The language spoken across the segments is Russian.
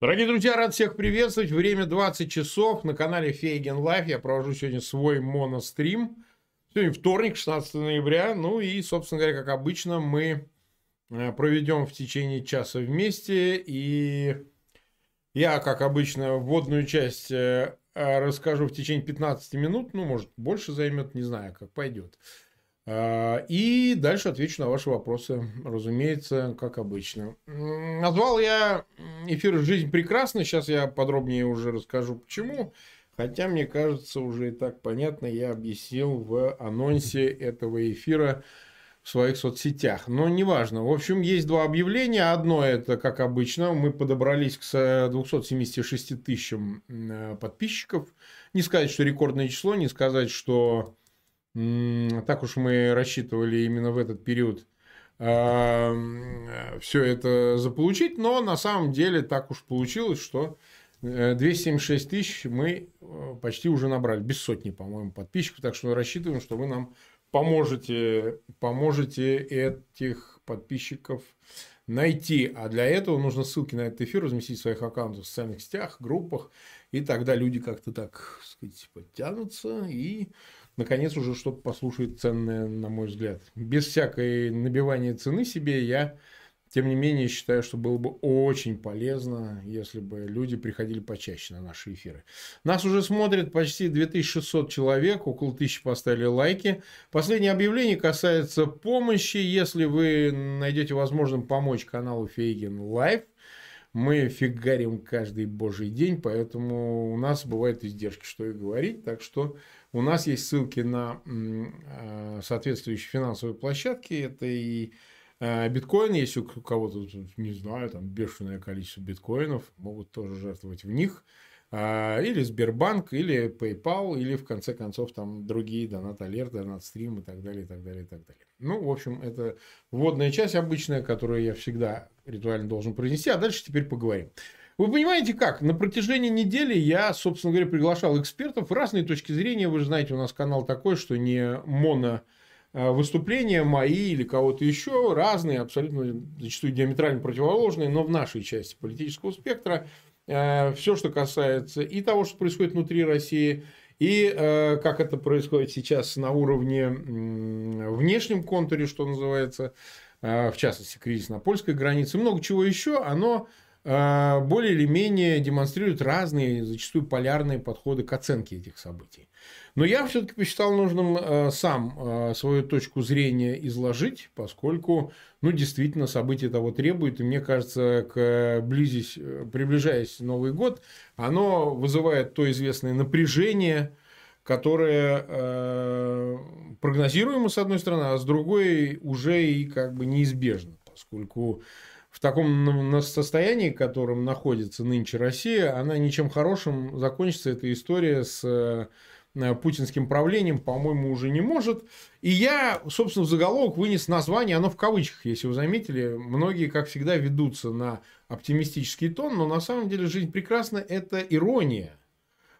Дорогие друзья, рад всех приветствовать. Время 20 часов на канале Feygin Live. Я провожу сегодня свой монострим. Сегодня вторник, 16 ноября. Ну и, собственно говоря, как обычно, мы э, проведем в течение часа вместе. И я, как обычно, вводную часть э, расскажу в течение 15 минут. Ну, может, больше займет, не знаю, как пойдет. А, и дальше отвечу на ваши вопросы, разумеется, как обычно. Назвал я эфир «Жизнь прекрасна». Сейчас я подробнее уже расскажу, почему. Хотя, мне кажется, уже и так понятно, я объяснил в анонсе этого эфира в своих соцсетях. Но неважно. В общем, есть два объявления. Одно это, как обычно, мы подобрались к 276 тысячам подписчиков. Не сказать, что рекордное число, не сказать, что так уж мы рассчитывали именно в этот период все это заполучить, но на самом деле так уж получилось, что 276 э, тысяч мы э, почти уже набрали, без сотни, по-моему, подписчиков, так что рассчитываем, что вы нам поможете, поможете этих подписчиков найти. А для этого нужно ссылки на этот эфир разместить в своих аккаунтах в социальных сетях, группах, и тогда люди как-то так сказать, подтянутся и наконец уже что-то послушает ценное, на мой взгляд. Без всякой набивания цены себе я, тем не менее, считаю, что было бы очень полезно, если бы люди приходили почаще на наши эфиры. Нас уже смотрят почти 2600 человек, около тысячи поставили лайки. Последнее объявление касается помощи. Если вы найдете возможным помочь каналу Feygin Live, мы фигарим каждый божий день, поэтому у нас бывают издержки, что и говорить. Так что у нас есть ссылки на а, соответствующие финансовые площадки. Это и а, биткоин, если у кого-то, не знаю, там бешеное количество биткоинов, могут тоже жертвовать в них. А, или Сбербанк, или PayPal, или в конце концов там другие донат алерт, донат стрим и так далее, и так далее, и так далее. Ну, в общем, это вводная часть обычная, которую я всегда ритуально должен произнести, а дальше теперь поговорим. Вы понимаете как? На протяжении недели я, собственно говоря, приглашал экспертов разные точки зрения. Вы же знаете, у нас канал такой, что не моно а, выступления мои или кого-то еще, разные, абсолютно зачастую диаметрально противоположные, но в нашей части политического спектра все, что касается и того, что происходит внутри России, и а, как это происходит сейчас на уровне внешнем контуре, что называется, в частности, кризис на польской границе, много чего еще, оно Э, более или менее демонстрируют разные, зачастую полярные подходы к оценке этих событий. Но я все-таки посчитал нужным э, сам э, свою точку зрения изложить, поскольку, ну, действительно, события того требуют, и мне кажется, к близясь, приближаясь Новый год, оно вызывает то известное напряжение, которое э, прогнозируемо, с одной стороны, а с другой уже и как бы неизбежно, поскольку в таком состоянии, в котором находится нынче Россия, она ничем хорошим закончится, эта история с э, путинским правлением, по-моему, уже не может. И я, собственно, в заголовок вынес название, оно в кавычках, если вы заметили. Многие, как всегда, ведутся на оптимистический тон, но на самом деле жизнь прекрасна – это ирония.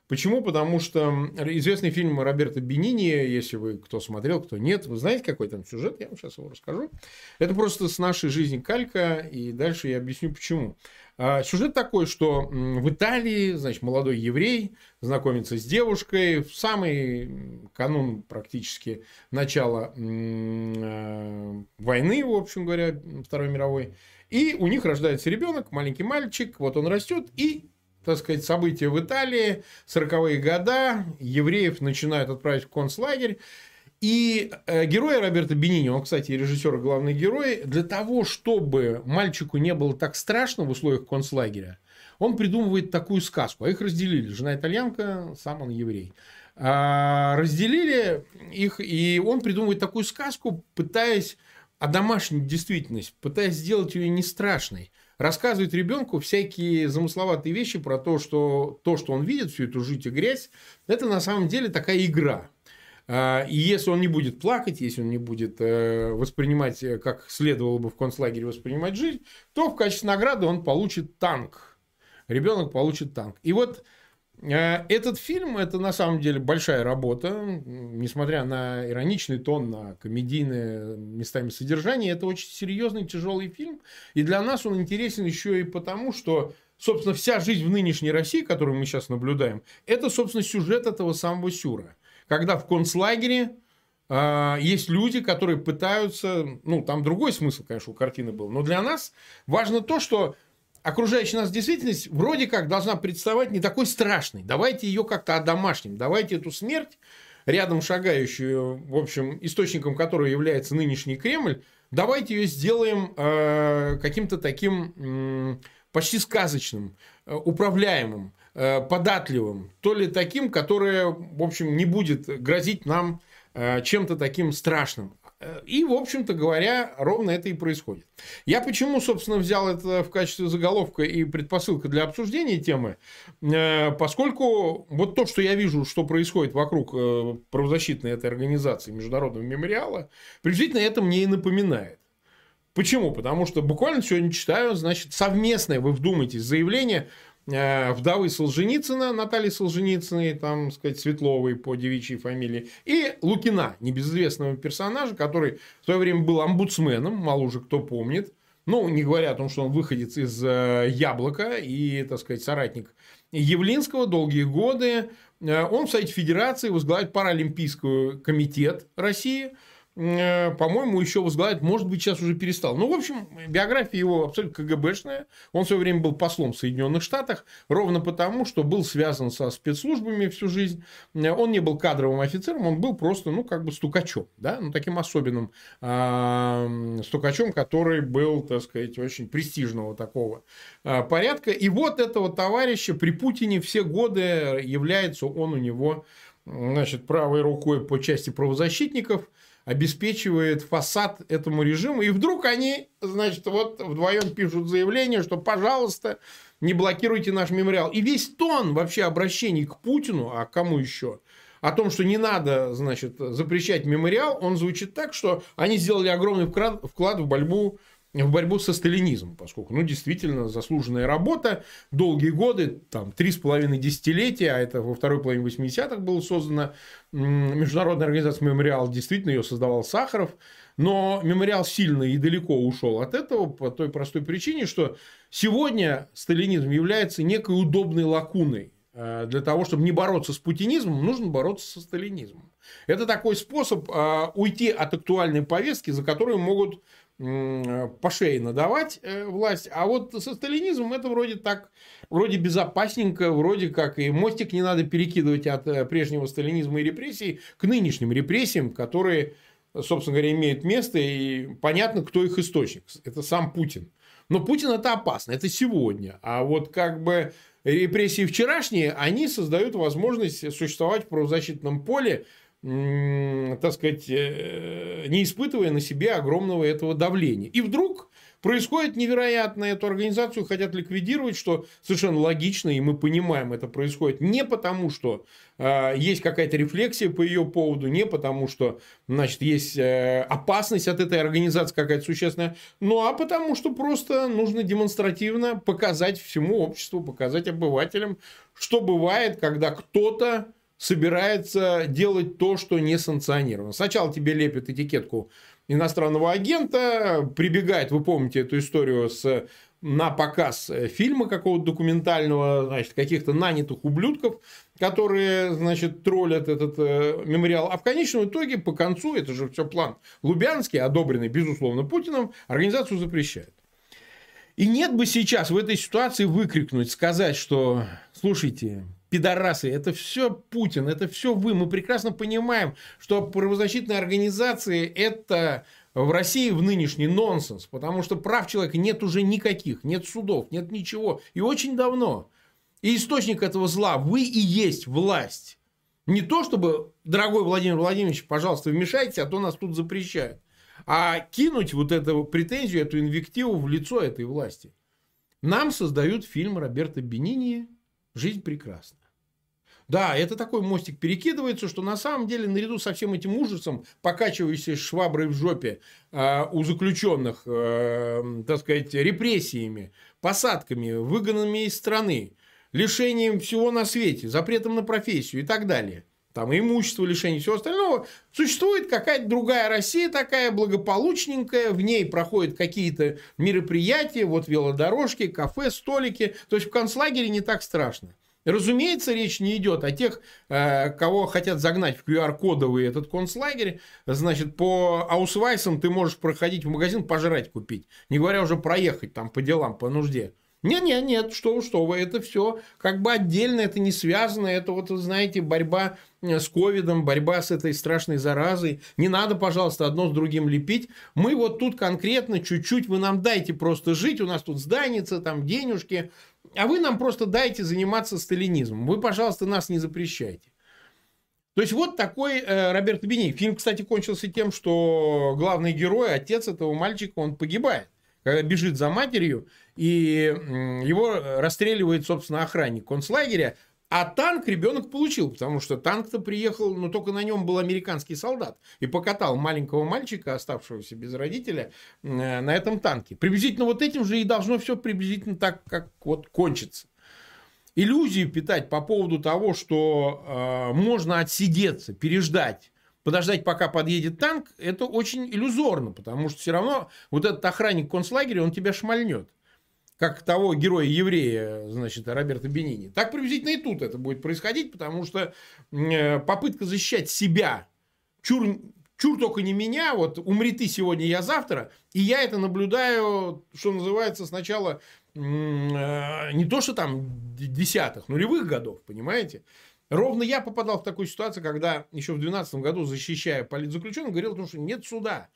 Почему? Потому что известный фильм Роберта Бенини, если вы кто смотрел, кто нет, вы знаете, какой там сюжет, я вам сейчас его расскажу. Это просто с нашей жизни калька, и дальше я объясню почему. А, сюжет такой, что в Италии, значит, молодой еврей знакомится с девушкой в самый канун практически начала а, войны, в общем говоря, Второй мировой. И у них рождается ребенок, маленький мальчик, вот он растет, и так сказать, события в Италии, 40-е года, евреев начинают отправить в концлагерь. И э, герой Роберта Бенини, он, кстати, режиссер и главный герой, для того, чтобы мальчику не было так страшно в условиях концлагеря, он придумывает такую сказку. А их разделили. Жена итальянка, сам он еврей. А, разделили их, и он придумывает такую сказку, пытаясь одомашнить действительность, пытаясь сделать ее не страшной рассказывает ребенку всякие замысловатые вещи про то, что то, что он видит, всю эту жуть и грязь, это на самом деле такая игра. А, и если он не будет плакать, если он не будет э, воспринимать, э, как следовало бы в концлагере воспринимать жизнь, то в качестве награды он получит танк. Ребенок получит танк. И вот этот фильм – это на самом деле большая работа, несмотря на ироничный тон, на комедийное местами содержание, это очень серьезный, тяжелый фильм. И для нас он интересен еще и потому, что собственно, вся жизнь в нынешней России, которую мы сейчас наблюдаем, это, собственно, сюжет этого самого Сюра. Когда в концлагере э, есть люди, которые пытаются... Ну, там другой смысл, конечно, у картины был. Но для нас важно то, что окружающая нас действительность вроде как должна представать не такой страшной. Давайте ее как-то одомашним. Давайте эту смерть, рядом шагающую, в общем, источником которой является нынешний Кремль, давайте ее сделаем э, каким-то таким э, почти сказочным, э, управляемым, э, податливым, то ли таким, которое, в общем, не будет грозить нам э, чем-то таким страшным. И, в общем-то говоря, ровно это и происходит. Я почему, собственно, взял это в качестве заголовка и предпосылка для обсуждения темы, э, поскольку вот то, что я вижу, что происходит вокруг э, правозащитной этой организации Международного мемориала, приблизительно это мне и напоминает. Почему? Потому что буквально сегодня читаю, значит, совместное, вы вдумайтесь, заявление Э, вдовы Солженицына, Натальи Солженицыной, там, сказать, Светловой по девичьей фамилии, и Лукина, небезызвестного персонажа, который в свое время был омбудсменом, мало уже кто помнит, ну, не говоря о том, что он выходец из э, Яблока и, так сказать, соратник Явлинского долгие годы. Э, он в Совете Федерации возглавляет Паралимпийский комитет России – Э, по-моему, еще возглавляет, может быть, сейчас уже перестал. Ну, в общем, биография его абсолютно КГБшная. Он в свое время был послом в Соединенных Штатах, ровно потому, что был связан со спецслужбами всю жизнь. Э, он не был кадровым офицером, он был просто, ну, как бы стукачом, да, ну, таким особенным э, стукачом, который был, так сказать, очень престижного такого э, порядка. И вот этого товарища при Путине все годы является он у него, значит, правой рукой по части правозащитников – обеспечивает фасад этому режиму. И вдруг они, значит, вот вдвоем пишут заявление, что, пожалуйста, не блокируйте наш мемориал. И весь тон вообще обращений к Путину, а кому еще, о том, что не надо, значит, запрещать мемориал, он звучит так, что они сделали огромный вклад, в борьбу в борьбу со сталинизмом, поскольку, ну, действительно, заслуженная работа, долгие годы, там, три с половиной десятилетия, а это во второй половине 80-х было создано Международная организация «Мемориал», действительно ее создавал Сахаров, но мемориал сильно и далеко ушел от этого по той простой причине, что сегодня сталинизм является некой удобной лакуной. Э, для того, чтобы не бороться с путинизмом, нужно бороться со сталинизмом. Это такой способ э, уйти от актуальной повестки, за которую могут по шее надавать э, власть. А вот со сталинизмом это вроде так, вроде безопасненько, вроде как и мостик не надо перекидывать от э, прежнего сталинизма и репрессий к нынешним репрессиям, которые, собственно говоря, имеют место, и понятно, кто их источник. Это сам Путин. Но Путин это опасно, это сегодня. А вот как бы репрессии вчерашние, они создают возможность существовать в правозащитном поле так сказать, э, не испытывая на себе огромного этого давления. И вдруг происходит невероятное, эту организацию хотят ликвидировать, что совершенно логично, и мы понимаем, это происходит не потому, что э, есть какая-то рефлексия по ее поводу, не потому, что значит, есть э, опасность от этой организации какая-то существенная, ну а потому, что просто нужно демонстративно показать всему обществу, показать обывателям, что бывает, когда кто-то собирается делать то, что не санкционировано. Сначала тебе лепят этикетку иностранного агента, прибегает, вы помните эту историю с на показ фильма какого-то документального, значит, каких-то нанятых ублюдков, которые, значит, троллят этот э, мемориал. А в конечном итоге, по концу, это же все план Лубянский, одобренный, безусловно, Путиным, организацию запрещает. И нет бы сейчас в этой ситуации выкрикнуть, сказать, что, слушайте, пидорасы, это все Путин, это все вы. Мы прекрасно понимаем, что правозащитные организации это в России в нынешний нонсенс, потому что прав человека нет уже никаких, нет судов, нет ничего. И очень давно. И источник этого зла вы и есть власть. Не то, чтобы, дорогой Владимир Владимирович, пожалуйста, вмешайтесь, а то нас тут запрещают. А кинуть вот эту претензию, эту инвективу в лицо этой власти. Нам создают фильм Роберта Бенини Жизнь прекрасна. Да, это такой мостик перекидывается, что на самом деле наряду со всем этим ужасом, покачивающейся шваброй в жопе э, у заключенных, э, так сказать, репрессиями, посадками, выгонами из страны, лишением всего на свете, запретом на профессию и так далее. Там имущество, лишение всего остального. Существует какая-то другая Россия такая благополучненькая, в ней проходят какие-то мероприятия, вот велодорожки, кафе, столики. То есть в концлагере не так страшно. Разумеется, речь не идет о тех, э, кого хотят загнать в QR-кодовый этот концлагерь. Значит, по аусвайсам ты можешь проходить в магазин, пожрать купить. Не говоря уже проехать там по делам, по нужде. Нет, нет, нет, что вы, что вы, это все как бы отдельно, это не связано, это вот, знаете, борьба э, с ковидом, борьба с этой страшной заразой. Не надо, пожалуйста, одно с другим лепить. Мы вот тут конкретно чуть-чуть, вы нам дайте просто жить, у нас тут зданица, там денежки, а вы нам просто дайте заниматься сталинизмом. Вы, пожалуйста, нас не запрещайте. То есть вот такой э, Роберто Бени. Фильм, кстати, кончился тем, что главный герой, отец этого мальчика, он погибает когда бежит за матерью, и его расстреливает, собственно, охранник концлагеря, а танк ребенок получил, потому что танк-то приехал, но только на нем был американский солдат. И покатал маленького мальчика, оставшегося без родителя, э, на этом танке. Приблизительно вот этим же и должно все приблизительно так, как вот кончится. Иллюзию питать по поводу того, что э, можно отсидеться, переждать подождать, пока подъедет танк, это очень иллюзорно, потому что все равно вот этот охранник концлагеря, он тебя шмальнет. Как того героя-еврея, значит, Роберта Бенини. Так приблизительно и тут это будет происходить, потому что э, попытка защищать себя, чур, чур только не меня, вот умри ты сегодня, я завтра, и я это наблюдаю, что называется, сначала э, не то, что там десятых, нулевых годов, понимаете? Ровно я попадал в такую ситуацию, когда еще в 2012 году, защищая политзаключенных, говорил о том, что нет суда.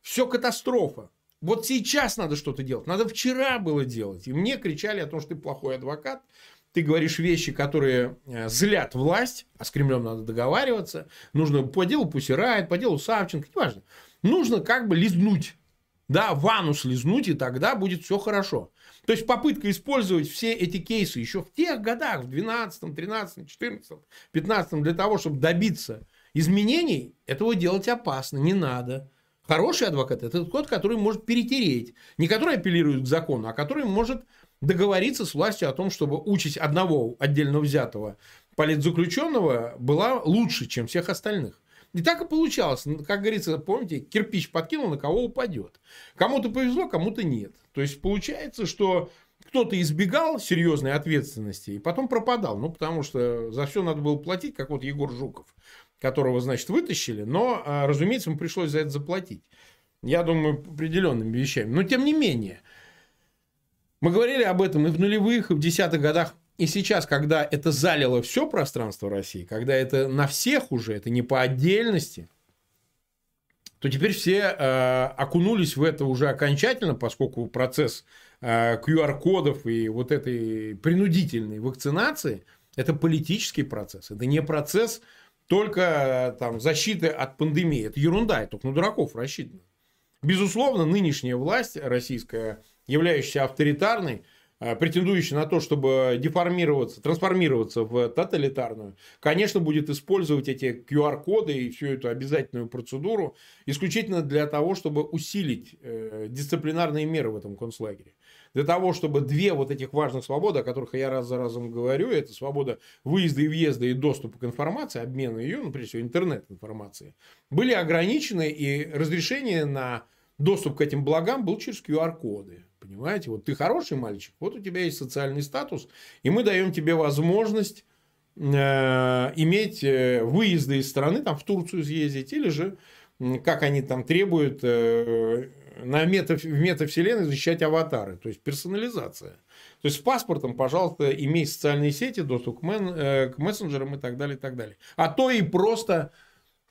Все катастрофа. Вот сейчас надо что-то делать. Надо вчера было делать. И мне кричали о том, что ты плохой адвокат. Ты говоришь вещи, которые э, злят власть, а с Кремлем надо договариваться. Нужно по делу Пусирает, по делу Савченко, неважно. Нужно как бы лизнуть. Да, ванну слизнуть, и тогда будет все хорошо. То есть попытка использовать все эти кейсы еще в тех годах, в 12, 13, 14, 15, для того, чтобы добиться изменений, этого делать опасно, не надо. Хороший адвокат – это тот, который может перетереть. Не который апеллирует к закону, а который может договориться с властью о том, чтобы участь одного отдельно взятого политзаключенного была лучше, чем всех остальных. И так и получалось. Как говорится, помните, кирпич подкинул, на кого упадет. Кому-то повезло, кому-то нет. То есть получается, что кто-то избегал серьезной ответственности и потом пропадал. Ну, потому что за все надо было платить, как вот Егор Жуков, которого, значит, вытащили, но, а, разумеется, ему пришлось за это заплатить. Я думаю, определенными вещами. Но, тем не менее, мы говорили об этом и в нулевых, и в десятых годах. И сейчас, когда это залило все пространство России, когда это на всех уже, это не по отдельности, то теперь все э, окунулись в это уже окончательно, поскольку процесс э, QR-кодов и вот этой принудительной вакцинации – это политический процесс. Это не процесс только э, там, защиты от пандемии. Это ерунда, это только на дураков рассчитано. Безусловно, нынешняя власть российская, являющаяся авторитарной, Э, претендующий на то, чтобы деформироваться, трансформироваться в тоталитарную, конечно, будет использовать эти QR-коды и всю эту обязательную процедуру исключительно для того, чтобы усилить э, дисциплинарные меры в этом концлагере. Для того, чтобы две вот этих важных свободы, о которых я раз за разом говорю, это свобода выезда и въезда и доступа к информации, обмена ее, ну, прежде всего, интернет-информации, были ограничены, и разрешение на доступ к этим благам был через QR-коды. Понимаете, вот ты хороший мальчик, вот у тебя есть социальный статус, и мы даем тебе возможность э, иметь э, выезды из страны, там в Турцию съездить, или же, как они там требуют, э, на мета, в метавселенной защищать аватары, то есть персонализация. То есть с паспортом, пожалуйста, имей социальные сети, доступ к, мен, э, к мессенджерам и так далее, и так далее. А то и просто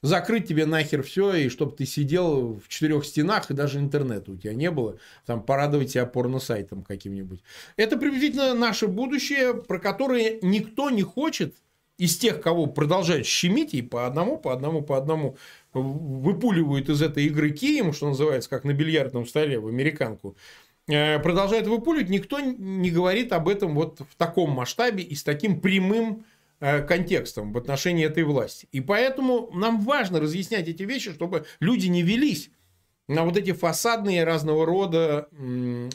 закрыть тебе нахер все, и чтобы ты сидел в четырех стенах, и даже интернета у тебя не было, там порадовать тебя порно-сайтом каким-нибудь. Это приблизительно наше будущее, про которое никто не хочет из тех, кого продолжают щемить, и по одному, по одному, по одному выпуливают из этой игры кием, что называется, как на бильярдном столе в американку, э, продолжает выпуливать, никто не говорит об этом вот в таком масштабе и с таким прямым Э, контекстом в отношении этой власти. И поэтому нам важно разъяснять эти вещи, чтобы люди не велись на вот эти фасадные разного рода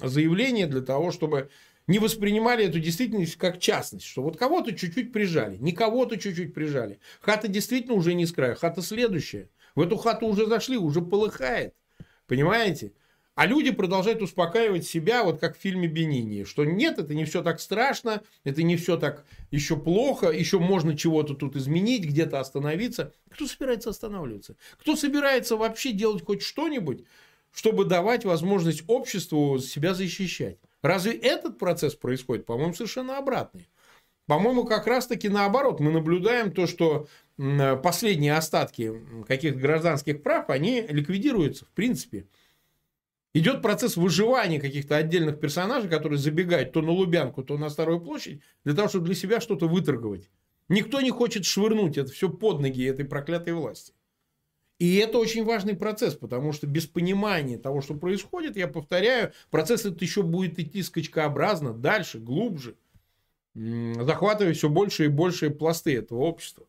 заявления для того, чтобы не воспринимали эту действительность как частность, что вот кого-то чуть-чуть прижали, не кого-то чуть-чуть прижали. Хата действительно уже не с края, хата следующая. В эту хату уже зашли, уже полыхает. Понимаете? А люди продолжают успокаивать себя, вот как в фильме Бенини, что нет, это не все так страшно, это не все так еще плохо, еще можно чего-то тут изменить, где-то остановиться. Кто собирается останавливаться? Кто собирается вообще делать хоть что-нибудь, чтобы давать возможность обществу себя защищать? Разве этот процесс происходит? По-моему, совершенно обратный. По-моему, как раз-таки наоборот. Мы наблюдаем то, что последние остатки каких-то гражданских прав, они ликвидируются в принципе. Идет процесс выживания каких-то отдельных персонажей, которые забегают то на Лубянку, то на Старую площадь, для того, чтобы для себя что-то выторговать. Никто не хочет швырнуть это все под ноги этой проклятой власти. И это очень важный процесс, потому что без понимания того, что происходит, я повторяю, процесс этот еще будет идти скачкообразно, дальше, глубже, захватывая все больше и больше пласты этого общества.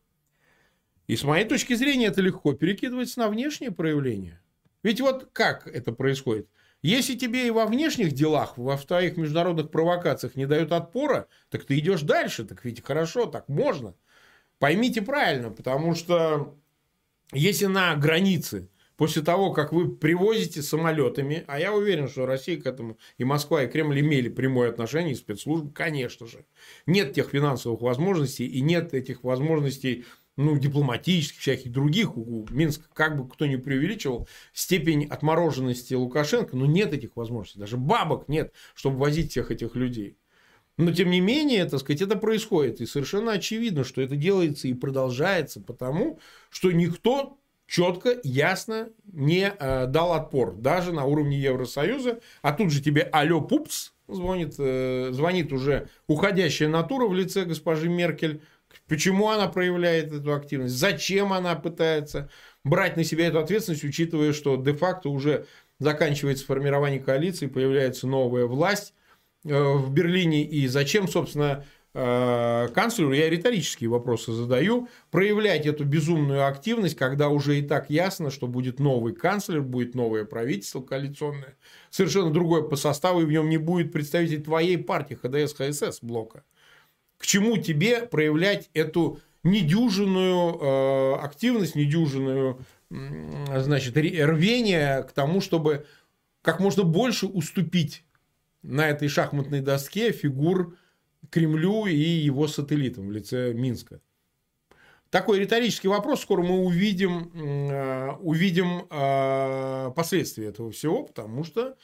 И с моей точки зрения это легко перекидывается на внешние проявления. Ведь вот как это происходит? Если тебе и во внешних делах, во твоих международных провокациях не дают отпора, так ты идешь дальше. Так ведь хорошо, так можно. Поймите правильно, потому что если на границе, после того, как вы привозите самолетами, а я уверен, что Россия к этому, и Москва, и Кремль имели прямое отношение, и спецслужбы, конечно же, нет тех финансовых возможностей, и нет этих возможностей ну, дипломатических, всяких других, у Минска, как бы кто ни преувеличивал, степень отмороженности Лукашенко, ну, нет этих возможностей, даже бабок нет, чтобы возить всех этих людей. Но, тем не менее, так сказать, это происходит. И совершенно очевидно, что это делается и продолжается потому, что никто четко, ясно не э, дал отпор. Даже на уровне Евросоюза. А тут же тебе алло, пупс, звонит, э, звонит уже уходящая натура в лице госпожи Меркель Почему она проявляет эту активность? Зачем она пытается брать на себя эту ответственность, учитывая, что де-факто уже заканчивается формирование коалиции, появляется новая власть в Берлине. И зачем, собственно, э, канцлеру, я риторические вопросы задаю, проявлять эту безумную активность, когда уже и так ясно, что будет новый канцлер, будет новое правительство коалиционное, совершенно другое по составу, и в нем не будет представителей твоей партии ХДС, ХСС блока. К чему тебе проявлять эту недюжинную э, активность, недюжинную э, значит, рвение к тому, чтобы как можно больше уступить на этой шахматной доске фигур Кремлю и его сателлитам в лице Минска. Такой риторический вопрос. Скоро мы увидим, э, увидим э, последствия этого всего, потому что,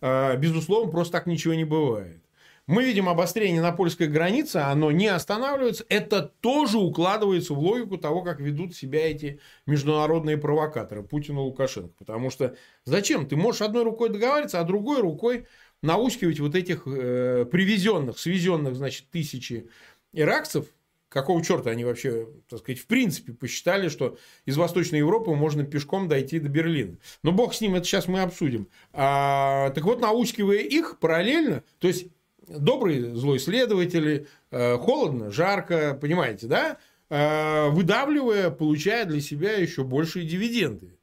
э, безусловно, просто так ничего не бывает. Мы видим обострение на польской границе, оно не останавливается. Это тоже укладывается в логику того, как ведут себя эти международные провокаторы Путин и Лукашенко. Потому что зачем? Ты можешь одной рукой договариваться, а другой рукой наускивать вот этих э, привезенных, свезенных, значит, тысячи иракцев, какого черта они вообще, так сказать, в принципе посчитали, что из Восточной Европы можно пешком дойти до Берлина. Но бог с ним, это сейчас мы обсудим. А, так вот, наускивая их параллельно, то есть добрый злой следователь, э, холодно, жарко, понимаете, да? Э, выдавливая, получая для себя еще большие дивиденды.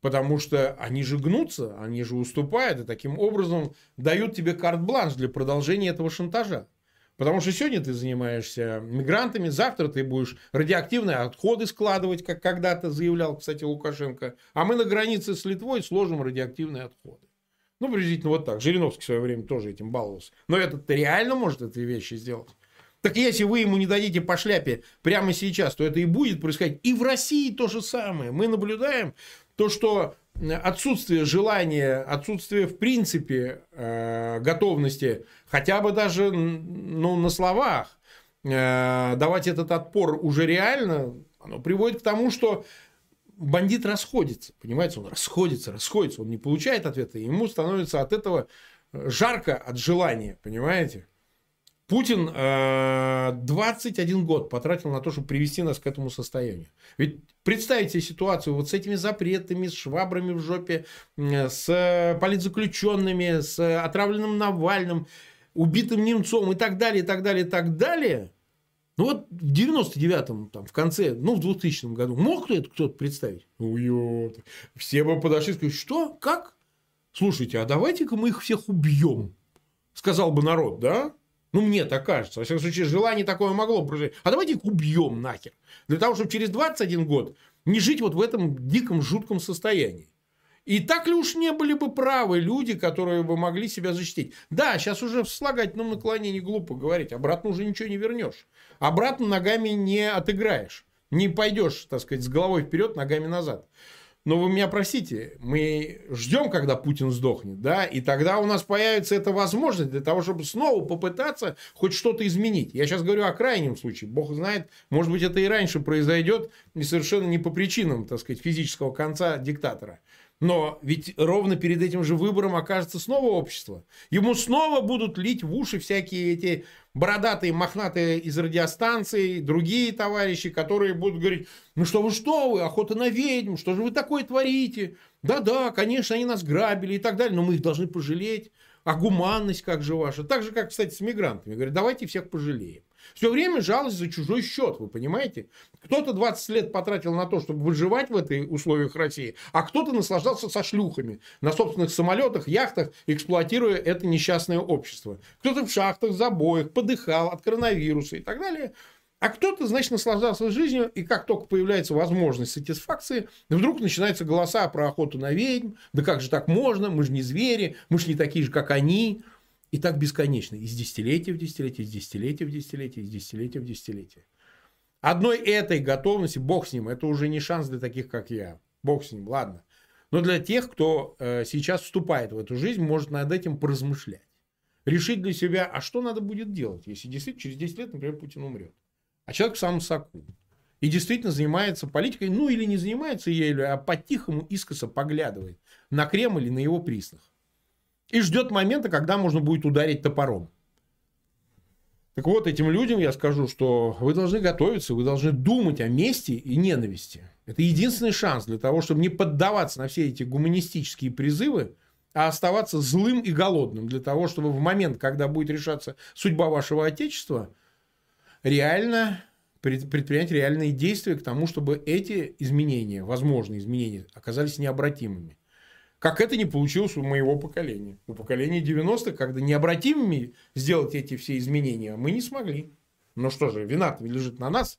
Потому что они же гнутся, они же уступают, и таким образом дают тебе карт-бланш для продолжения этого шантажа. Потому что сегодня ты занимаешься мигрантами, завтра ты будешь радиоактивные отходы складывать, как когда-то заявлял, кстати, Лукашенко. А мы на границе с Литвой сложим радиоактивные отходы. Ну, приблизительно вот так. Жириновский в свое время тоже этим баловался. Но этот реально может эти вещи сделать. Так если вы ему не дадите по шляпе прямо сейчас, то это и будет происходить. И в России то же самое. Мы наблюдаем то, что отсутствие желания, отсутствие в принципе э, готовности, хотя бы даже ну, на словах, э, давать этот отпор уже реально, оно приводит к тому, что бандит расходится, понимаете, он расходится, расходится, он не получает ответа, ему становится от этого жарко от желания, понимаете. Путин э, 21 год потратил на то, чтобы привести нас к этому состоянию. Ведь представьте себе ситуацию вот с этими запретами, с швабрами в жопе, с политзаключенными, с отравленным Навальным, убитым Немцом и так далее, и так далее, и так далее – ну вот в 99-м, там, в конце, ну в 2000 году, мог кто-то кто представить? Ну, все бы подошли и сказали, что, как? Слушайте, а давайте-ка мы их всех убьем, сказал бы народ, да? Ну, мне так кажется. Во всяком случае, желание такое могло прожить. А давайте их убьем нахер. Для того, чтобы через 21 год не жить вот в этом диком, жутком состоянии. И так ли уж не были бы правы люди, которые бы могли себя защитить? Да, сейчас уже в слагательном наклонении глупо говорить. Обратно уже ничего не вернешь. Обратно ногами не отыграешь. Не пойдешь, так сказать, с головой вперед, ногами назад. Но вы меня простите, мы ждем, когда Путин сдохнет, да, и тогда у нас появится эта возможность для того, чтобы снова попытаться хоть что-то изменить. Я сейчас говорю о крайнем случае. Бог знает, может быть, это и раньше произойдет, и совершенно не по причинам, так сказать, физического конца диктатора. Но ведь ровно перед этим же выбором окажется снова общество. Ему снова будут лить в уши всякие эти бородатые, мохнатые из радиостанций, другие товарищи, которые будут говорить, ну что вы, что вы, охота на ведьм, что же вы такое творите? Да-да, конечно, они нас грабили и так далее, но мы их должны пожалеть. А гуманность как же ваша? Так же, как, кстати, с мигрантами. Говорят, давайте всех пожалеем. Все время жалость за чужой счет, вы понимаете? Кто-то 20 лет потратил на то, чтобы выживать в этой условиях России, а кто-то наслаждался со шлюхами на собственных самолетах, яхтах, эксплуатируя это несчастное общество. Кто-то в шахтах, забоях, подыхал от коронавируса и так далее. А кто-то, значит, наслаждался жизнью, и как только появляется возможность сатисфакции, вдруг начинаются голоса про охоту на ведьм. Да как же так можно? Мы же не звери, мы же не такие же, как они. И так бесконечно. Из десятилетия в десятилетие, из десятилетия в десятилетие, из десятилетия в десятилетие. Одной этой готовности, бог с ним, это уже не шанс для таких, как я. Бог с ним, ладно. Но для тех, кто э, сейчас вступает в эту жизнь, может над этим поразмышлять. Решить для себя, а что надо будет делать, если действительно через 10 лет, например, Путин умрет. А человек в самом соку. И действительно занимается политикой, ну или не занимается ею, а по-тихому искоса поглядывает на Кремль или на его приснах и ждет момента, когда можно будет ударить топором. Так вот, этим людям я скажу, что вы должны готовиться, вы должны думать о мести и ненависти. Это единственный шанс для того, чтобы не поддаваться на все эти гуманистические призывы, а оставаться злым и голодным для того, чтобы в момент, когда будет решаться судьба вашего Отечества, реально предпринять реальные действия к тому, чтобы эти изменения, возможные изменения, оказались необратимыми. Как это не получилось у моего поколения. У поколения 90-х, когда необратимыми сделать эти все изменения, мы не смогли. Ну что же, вина лежит на нас.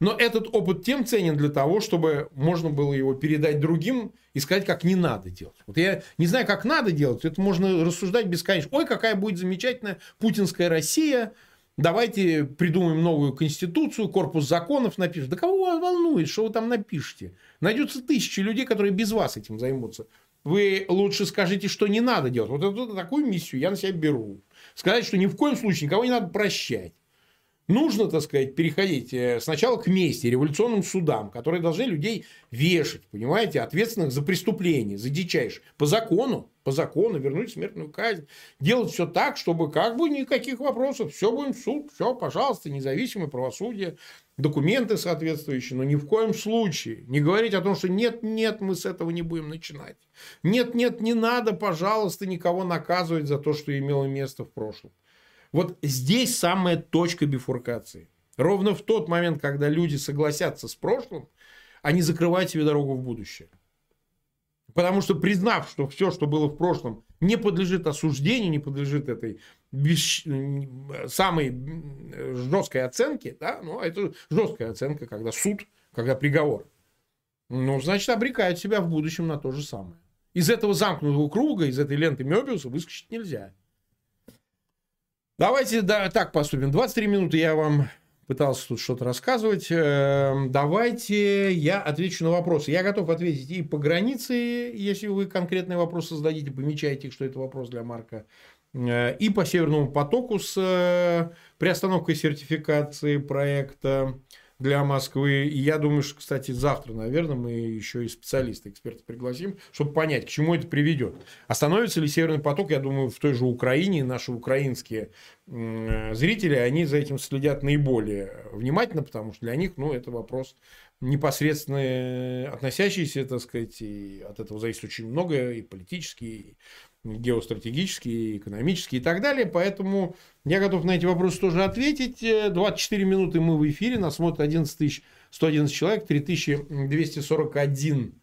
Но этот опыт тем ценен для того, чтобы можно было его передать другим и сказать, как не надо делать. Вот я не знаю, как надо делать, это можно рассуждать бесконечно. Ой, какая будет замечательная путинская Россия, давайте придумаем новую конституцию, корпус законов напишем. Да кого вас волнует, что вы там напишете? Найдется тысячи людей, которые без вас этим займутся вы лучше скажите, что не надо делать. Вот эту, такую миссию я на себя беру. Сказать, что ни в коем случае никого не надо прощать. Нужно, так сказать, переходить э, сначала к мести, революционным судам, которые должны людей вешать, понимаете, ответственных за преступления, за дичайшее. По закону, по закону вернуть смертную казнь. Делать все так, чтобы как бы никаких вопросов, все будем в суд, все, пожалуйста, независимое правосудие, документы соответствующие, но ни в коем случае не говорить о том, что нет, нет, мы с этого не будем начинать. Нет, нет, не надо, пожалуйста, никого наказывать за то, что имело место в прошлом. Вот здесь самая точка бифуркации. Ровно в тот момент, когда люди согласятся с прошлым, они закрывают себе дорогу в будущее. Потому что признав, что все, что было в прошлом, не подлежит осуждению, не подлежит этой бесш... самой жесткой оценке, да, ну, это жесткая оценка, когда суд, когда приговор, ну, значит, обрекает себя в будущем на то же самое. Из этого замкнутого круга, из этой ленты Мебиуса выскочить нельзя. Давайте да, так поступим. 23 минуты я вам пытался тут что-то рассказывать. Эм, давайте я отвечу на вопросы. Я готов ответить и по границе, если вы конкретные вопросы зададите, помечайте, что это вопрос для Марка. Э, и по Северному потоку с э, приостановкой сертификации проекта для Москвы. И я думаю, что, кстати, завтра, наверное, мы еще и специалиста, эксперта пригласим, чтобы понять, к чему это приведет. Остановится ли Северный поток, я думаю, в той же Украине наши украинские зрители, они за этим следят наиболее внимательно, потому что для них, ну, это вопрос непосредственно относящийся, так сказать, и от этого зависит очень многое, и политический, геостратегические, экономические и так далее. Поэтому я готов на эти вопросы тоже ответить. 24 минуты мы в эфире, нас смотрит 11 111 человек, 3241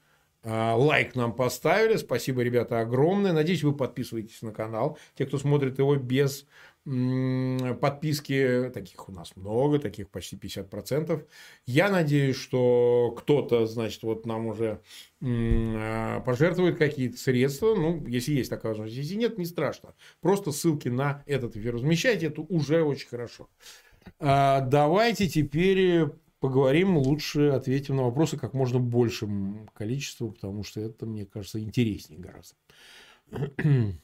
а, лайк нам поставили. Спасибо, ребята, огромное. Надеюсь, вы подписываетесь на канал. Те, кто смотрит его без подписки, таких у нас много, таких почти 50%. Я надеюсь, что кто-то, значит, вот нам уже а, пожертвует какие-то средства, ну, если есть такая возможность. Если нет, не страшно. Просто ссылки на этот эфир размещайте, это уже очень хорошо. А, давайте теперь поговорим, лучше ответим на вопросы как можно большим количеством, потому что это, мне кажется, интереснее гораздо.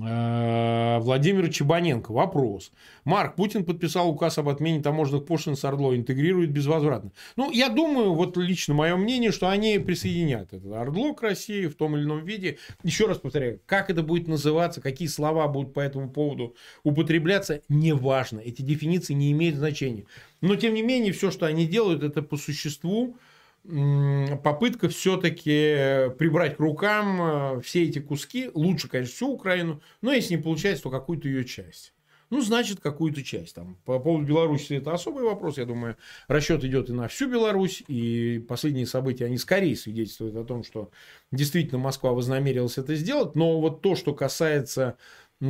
Э, Владимир Чебаненко. Вопрос. Марк, Путин подписал указ об отмене таможенных пошлин с Ордло, интегрирует безвозвратно. Ну, я думаю, вот лично мое мнение, что они присоединят это Ордло к России в том или ином виде. Еще раз повторяю, как это будет называться, какие слова будут по этому поводу употребляться, неважно. Эти дефиниции не имеют значения. Но, тем не менее, все, что они делают, это по существу попытка все-таки прибрать к рукам э, все эти куски. Лучше, конечно, всю Украину, но если не получается, то какую-то ее часть. Ну, значит, какую-то часть. Там, по поводу Беларуси это особый вопрос. Я думаю, расчет идет и на всю Беларусь. И последние события, они скорее свидетельствуют о том, что действительно Москва вознамерилась это сделать. Но вот то, что касается,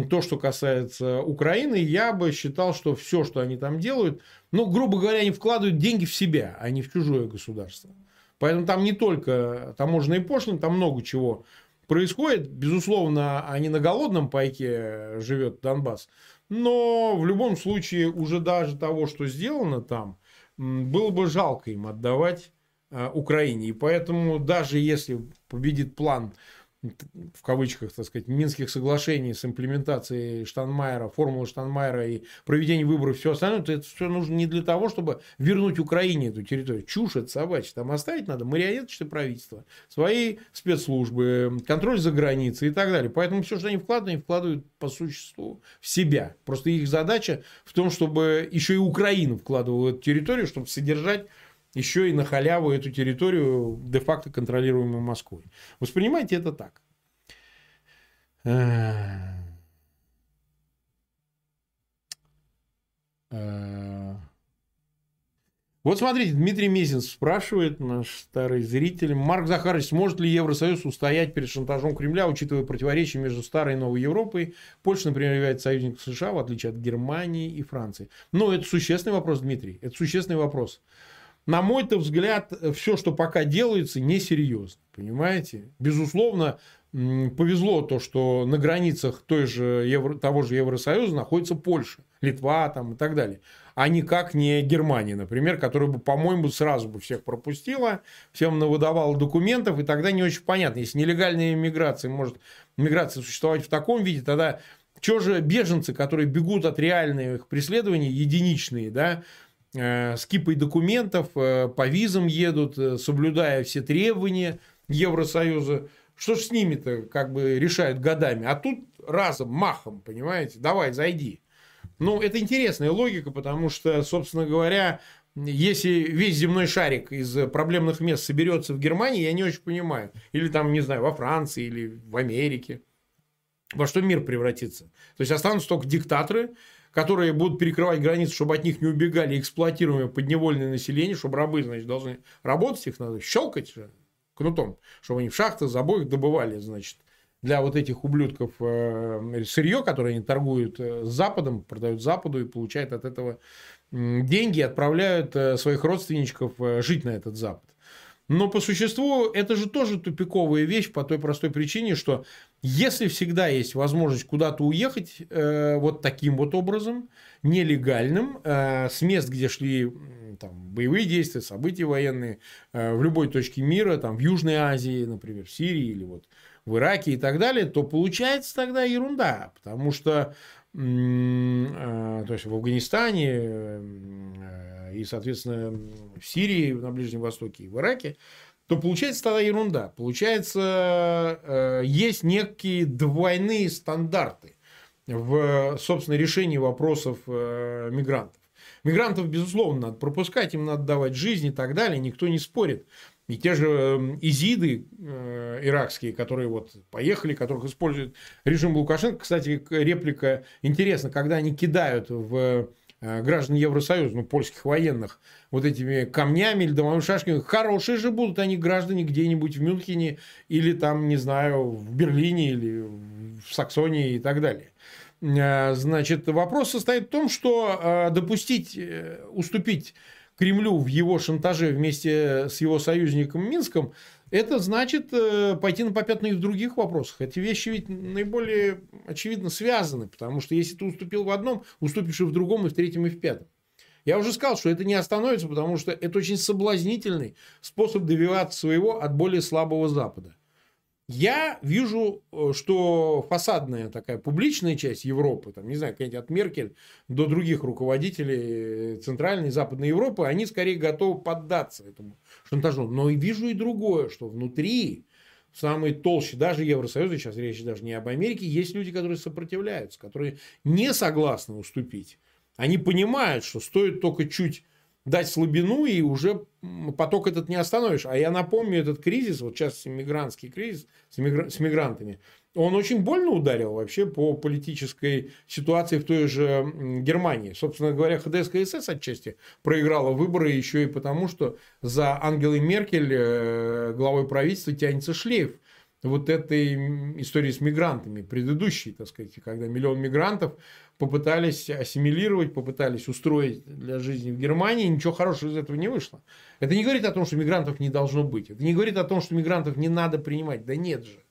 то, что касается Украины, я бы считал, что все, что они там делают, ну, грубо говоря, они вкладывают деньги в себя, а не в чужое государство. Поэтому там не только таможенные пошлины, там много чего происходит. Безусловно, они на голодном пайке живет Донбасс. Но в любом случае уже даже того, что сделано там, было бы жалко им отдавать э, Украине. И поэтому даже если победит план в кавычках, так сказать, Минских соглашений с имплементацией Штанмайера, формулы Штанмайера и проведением выборов, все остальное, то это все нужно не для того, чтобы вернуть Украине эту территорию. Чушь это собачья. Там оставить надо марионеточное правительство, свои спецслужбы, контроль за границей и так далее. Поэтому все, что они вкладывают, они вкладывают по существу в себя. Просто их задача в том, чтобы еще и Украину вкладывала эту территорию, чтобы содержать еще и на халяву эту территорию де-факто контролируемую Москвой. Воспринимайте это так. Э, э. Вот смотрите, Дмитрий Месин спрашивает, наш старый зритель, Марк Захарович, сможет ли Евросоюз устоять перед шантажом Кремля, учитывая противоречия между старой и новой Европой? Польша, например, является союзником США, в отличие от Германии и Франции. Но это существенный вопрос, Дмитрий, это существенный вопрос на мой-то взгляд, все, что пока делается, несерьезно. Понимаете? Безусловно, повезло то, что на границах той же Евро, того же Евросоюза находится Польша, Литва там, и так далее. А никак не Германия, например, которая бы, по-моему, сразу бы всех пропустила, всем выдавала документов, и тогда не очень понятно. Если нелегальная миграция может миграция существовать в таком виде, тогда что же беженцы, которые бегут от реальных преследований, единичные, да, с кипой документов, э, по визам едут, э, соблюдая все требования Евросоюза. Что ж с ними-то как бы решают годами? А тут разом, махом, понимаете? Давай, зайди. Ну, это интересная логика, потому что, собственно говоря, если весь земной шарик из проблемных мест соберется в Германии, я не очень понимаю. Или там, не знаю, во Франции, или в Америке. Во что мир превратится? То есть останутся только диктаторы, которые будут перекрывать границы, чтобы от них не убегали эксплуатируемое подневольное население, чтобы рабы, значит, должны работать, их надо щелкать кнутом, чтобы они в шахтах, забоях добывали, значит, для вот этих ублюдков э, сырье, которое они торгуют э, с Западом, продают Западу и получают от этого деньги, отправляют э, своих родственничков жить на этот Запад. Но по существу это же тоже тупиковая вещь по той простой причине, что если всегда есть возможность куда-то уехать э, вот таким вот образом, нелегальным, э, с мест, где шли там, боевые действия, события военные, э, в любой точке мира, там, в Южной Азии, например, в Сирии или вот в Ираке и так далее, то получается тогда ерунда, потому что э, то есть в Афганистане э, и, соответственно, в Сирии, на Ближнем Востоке и в Ираке, то получается тогда ерунда. Получается, э, есть некие двойные стандарты в, собственно, решении вопросов э, мигрантов. Мигрантов, безусловно, надо пропускать, им надо давать жизнь и так далее, никто не спорит. И те же изиды э, иракские, которые вот поехали, которых использует режим Лукашенко. Кстати, реплика интересна, когда они кидают в граждан Евросоюза, ну, польских военных, вот этими камнями или домовыми шашками. Хорошие же будут они граждане где-нибудь в Мюнхене или там, не знаю, в Берлине или в Саксонии и так далее. Э, значит, вопрос состоит в том, что э, допустить, э, уступить Кремлю в его шантаже вместе с его союзником Минском, это значит пойти на попятную и в других вопросах. Эти вещи ведь наиболее очевидно связаны, потому что если ты уступил в одном, уступишь и в другом, и в третьем, и в пятом. Я уже сказал, что это не остановится, потому что это очень соблазнительный способ добиваться своего от более слабого Запада. Я вижу, э, что фасадная такая публичная часть Европы, там, не знаю, какая-нибудь от Меркель до других руководителей э, Центральной и Западной Европы, они скорее готовы поддаться этому шантажу. Но и вижу и другое, что внутри, в самой толще, даже Евросоюза, сейчас речь даже не об Америке, есть люди, которые сопротивляются, которые не согласны уступить. Они понимают, что стоит только чуть дать слабину, и уже поток этот не остановишь. А я напомню, этот кризис, вот сейчас мигрантский кризис с, мигра... с мигрантами, он очень больно ударил вообще по политической ситуации в той же Германии. Собственно говоря, ХДС СС отчасти проиграла выборы еще и потому, что за Ангелой Меркель, э, главой правительства, тянется шлейф вот этой истории с мигрантами, предыдущей, так сказать, когда миллион мигрантов попытались ассимилировать, попытались устроить для жизни в Германии, ничего хорошего из этого не вышло. Это не говорит о том, что мигрантов не должно быть. Это не говорит о том, что мигрантов не надо принимать. Да нет же.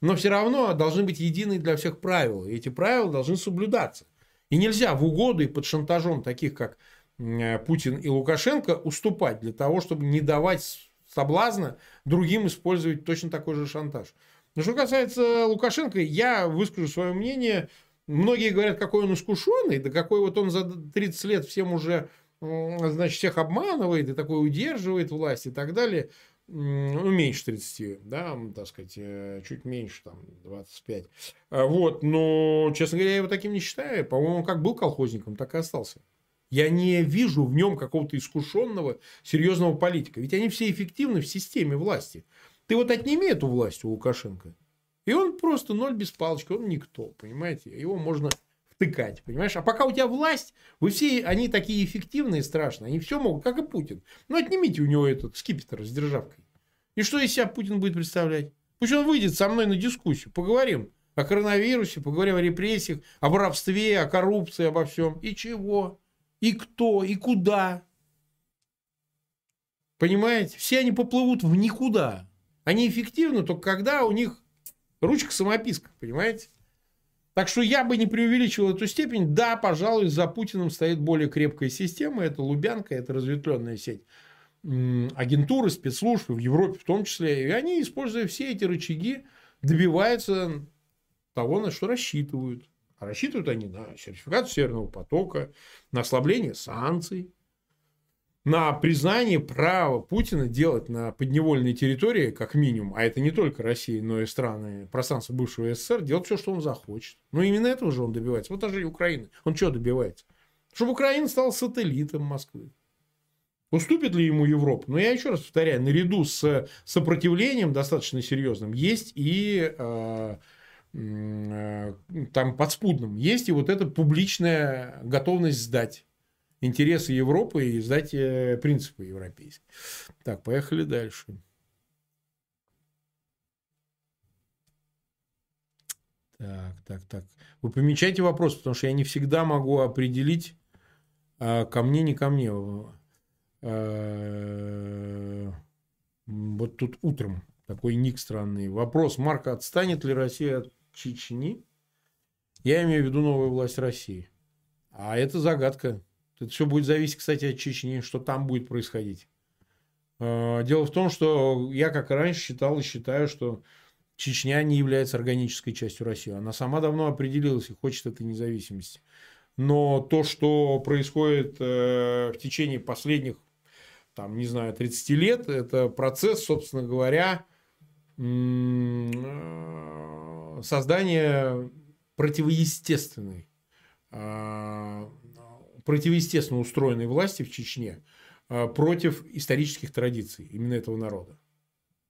Но все равно должны быть единые для всех правила. И эти правила должны соблюдаться. И нельзя в угоду и под шантажом таких, как Путин и Лукашенко, уступать для того, чтобы не давать соблазна другим использовать точно такой же шантаж. Но что касается Лукашенко, я выскажу свое мнение Многие говорят, какой он искушенный, да какой вот он за 30 лет всем уже, значит, всех обманывает и такой удерживает власть и так далее. Ну, меньше 30, да, так сказать, э, чуть меньше, там, 25. А, вот, но, честно говоря, я его таким не считаю. По-моему, как был колхозником, так и остался. Я не вижу в нем какого-то искушенного, серьезного политика. Ведь они все эффективны в системе власти. Ты вот отними эту власть у Лукашенко, и он просто ноль без палочки, он никто, понимаете? Его можно втыкать, понимаешь? А пока у тебя власть, вы все, они такие эффективные, страшные, они все могут, как и Путин. Ну, отнимите у него этот скипетр с державкой. И что из себя Путин будет представлять? Пусть он выйдет со мной на дискуссию, поговорим о коронавирусе, поговорим о репрессиях, о воровстве, о коррупции, обо всем. И чего? И кто? И куда? Понимаете? Все они поплывут в никуда. Они эффективны только когда у них Ручка самописка, понимаете? Так что я бы не преувеличивал эту степень. Да, пожалуй, за Путиным стоит более крепкая система. Это Лубянка, это разветвленная сеть агентуры, спецслужб в Европе в том числе. И они, используя все эти рычаги, добиваются того, на что рассчитывают. А рассчитывают они на сертификацию Северного потока, на ослабление санкций, на признание права Путина делать на подневольной территории, как минимум, а это не только Россия, но и страны пространства бывшего СССР, делать все, что он захочет. Но именно этого же он добивается. Вот даже и Украины. Он что добивается? Чтобы Украина стала сателлитом Москвы. Уступит ли ему Европа? Но я еще раз повторяю, наряду с сопротивлением достаточно серьезным есть и э, там подспудным, есть и вот эта публичная готовность сдать интересы Европы и сдать э, принципы европейские. Так, поехали дальше. Так, так, так. Вы помечайте вопрос, потому что я не всегда могу определить, а ко мне, не ко мне. А, вот тут утром такой ник странный. Вопрос. Марка, отстанет ли Россия от Чечни? Я имею в виду новую власть России. А это загадка. Это все будет зависеть, кстати, от Чечни, что там будет происходить. А, дело в том, что я, как и раньше, считал и считаю, что Чечня не является органической частью России. Она сама давно определилась и хочет этой независимости. Но то, что происходит э, в течение последних, там, не знаю, 30 лет, это процесс, собственно говоря, э, создания противоестественной а, противоестественно устроенной власти в Чечне а, против исторических традиций именно этого народа.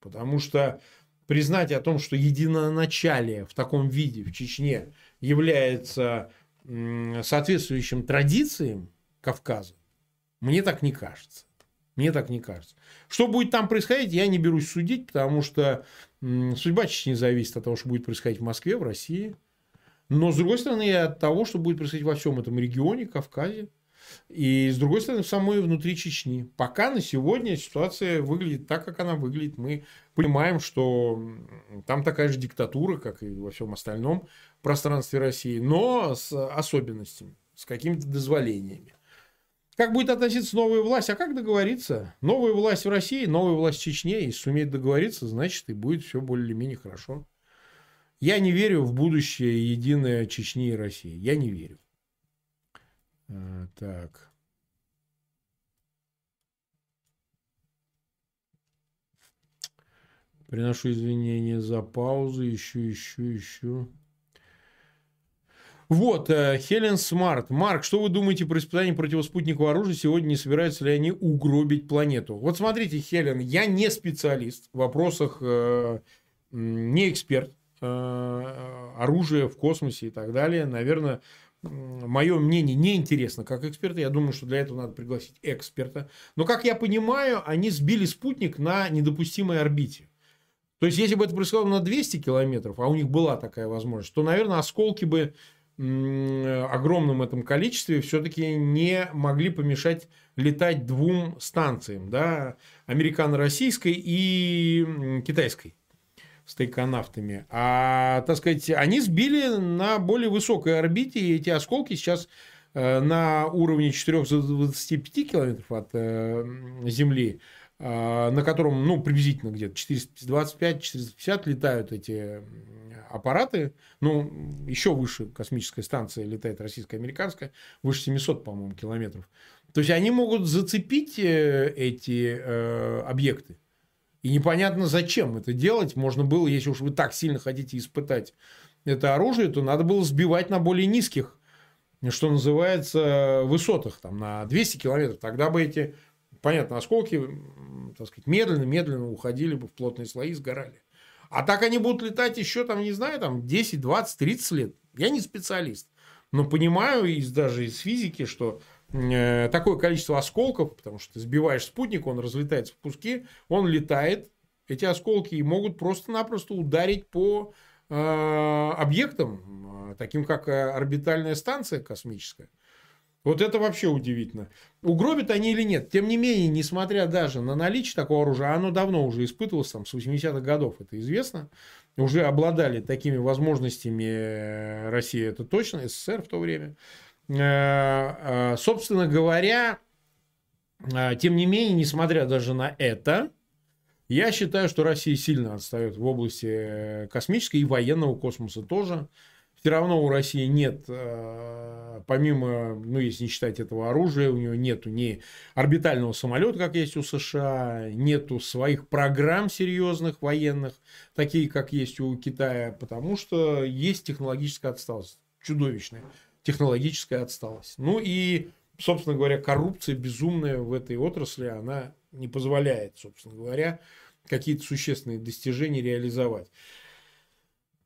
Потому что признать о том, что единоначалие в таком виде в Чечне является соответствующим традициям Кавказа, мне так не кажется. Мне так не кажется. Что будет там происходить, я не берусь судить, потому что судьба Чечни зависит от того, что будет происходить в Москве, в России. но, с другой стороны, и от того, что будет происходить во всем этом регионе, Кавказе, и, с другой стороны, в самой внутри Чечни. Пока на сегодня ситуация выглядит так, как она выглядит. Мы понимаем, что там такая же диктатура, как и во всем остальном пространстве России, но с особенностями, с какими-то дозволениями. Как будет относиться новая власть? А как договориться? Новая власть в России, новая власть в Чечне. Если сумеет договориться, значит и будет все более-менее хорошо. Я не верю в будущее единое Чечни и России. Я не верю. А, так. Приношу извинения за паузу. Еще, еще, еще. Вот, э, Хелен Смарт. Марк, что вы думаете про испытание противоспутникового оружия? Сегодня не собираются ли они угробить планету? Вот смотрите, Хелен, я не специалист в вопросах, э, не эксперт э, оружия в космосе и так далее. Наверное, мое мнение не интересно как эксперта. Я думаю, что для этого надо пригласить эксперта. Но, как я понимаю, они сбили спутник на недопустимой орбите. То есть, если бы это происходило на 200 километров, а у них была такая возможность, то, наверное, осколки бы огромном этом количестве все-таки не могли помешать летать двум станциям, да, американо-российской и китайской с тайконавтами. А, так сказать, они сбили на более высокой орбите, и эти осколки сейчас э, на уровне 425 километров от э, Земли, э, на котором, ну, приблизительно где-то 425-450 летают эти аппараты, ну, еще выше космическая станция летает российско-американская, выше 700, по-моему, километров. То есть, они могут зацепить эти э, объекты. И непонятно, зачем это делать. Можно было, если уж вы так сильно хотите испытать это оружие, то надо было сбивать на более низких, что называется, высотах, там, на 200 километров. Тогда бы эти, понятно, осколки, так сказать, медленно-медленно уходили бы в плотные слои сгорали. А так они будут летать еще, там, не знаю, там, 10, 20, 30 лет. Я не специалист. Но понимаю из, даже из физики, что Э, такое количество осколков, потому что ты сбиваешь спутник, он разлетается в куски, он летает, эти осколки могут просто-напросто ударить по э, объектам, таким как э, орбитальная станция космическая. Вот это вообще удивительно. Угробят они или нет? Тем не менее, несмотря даже на наличие такого оружия, оно давно уже испытывалось там, с 80-х годов, это известно. Уже обладали такими возможностями Россия, это точно, СССР в то время. Э, э, собственно говоря, э, тем не менее, несмотря даже на это, я считаю, что Россия сильно отстает в области космической и военного космоса тоже. Все равно у России нет, помимо, ну, если не считать этого оружия, у нее нету ни орбитального самолета, как есть у США, нету своих программ серьезных военных, такие, как есть у Китая, потому что есть технологическая отсталость чудовищная технологическая отсталость. Ну и, собственно говоря, коррупция безумная в этой отрасли, она не позволяет, собственно говоря, какие-то существенные достижения реализовать.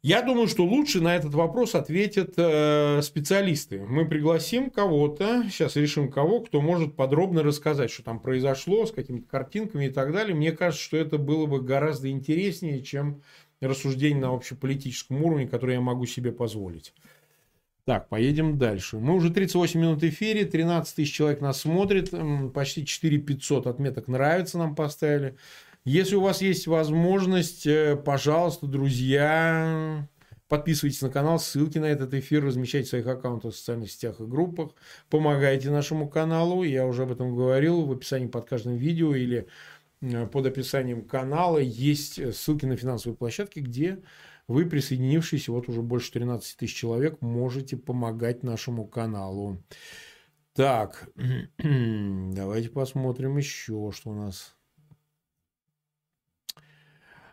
Я думаю, что лучше на этот вопрос ответят э, специалисты. Мы пригласим кого-то, сейчас решим кого, кто может подробно рассказать, что там произошло, с какими-то картинками и так далее. Мне кажется, что это было бы гораздо интереснее, чем рассуждение на общеполитическом уровне, которое я могу себе позволить. Так, поедем дальше. Мы уже 38 минут в эфире, 13 тысяч человек нас смотрит, почти 4 500 отметок нравится нам поставили. Если у вас есть возможность, э, пожалуйста, друзья, подписывайтесь на канал, ссылки на этот эфир размещайте в своих аккаунтах в социальных сетях и группах, помогайте нашему каналу, я уже об этом говорил, в описании под каждым видео или э, под описанием канала есть э, ссылки на финансовые площадки, где вы, присоединившиеся, вот уже больше 13 тысяч человек, можете помогать нашему каналу. Так, давайте посмотрим еще, что у нас.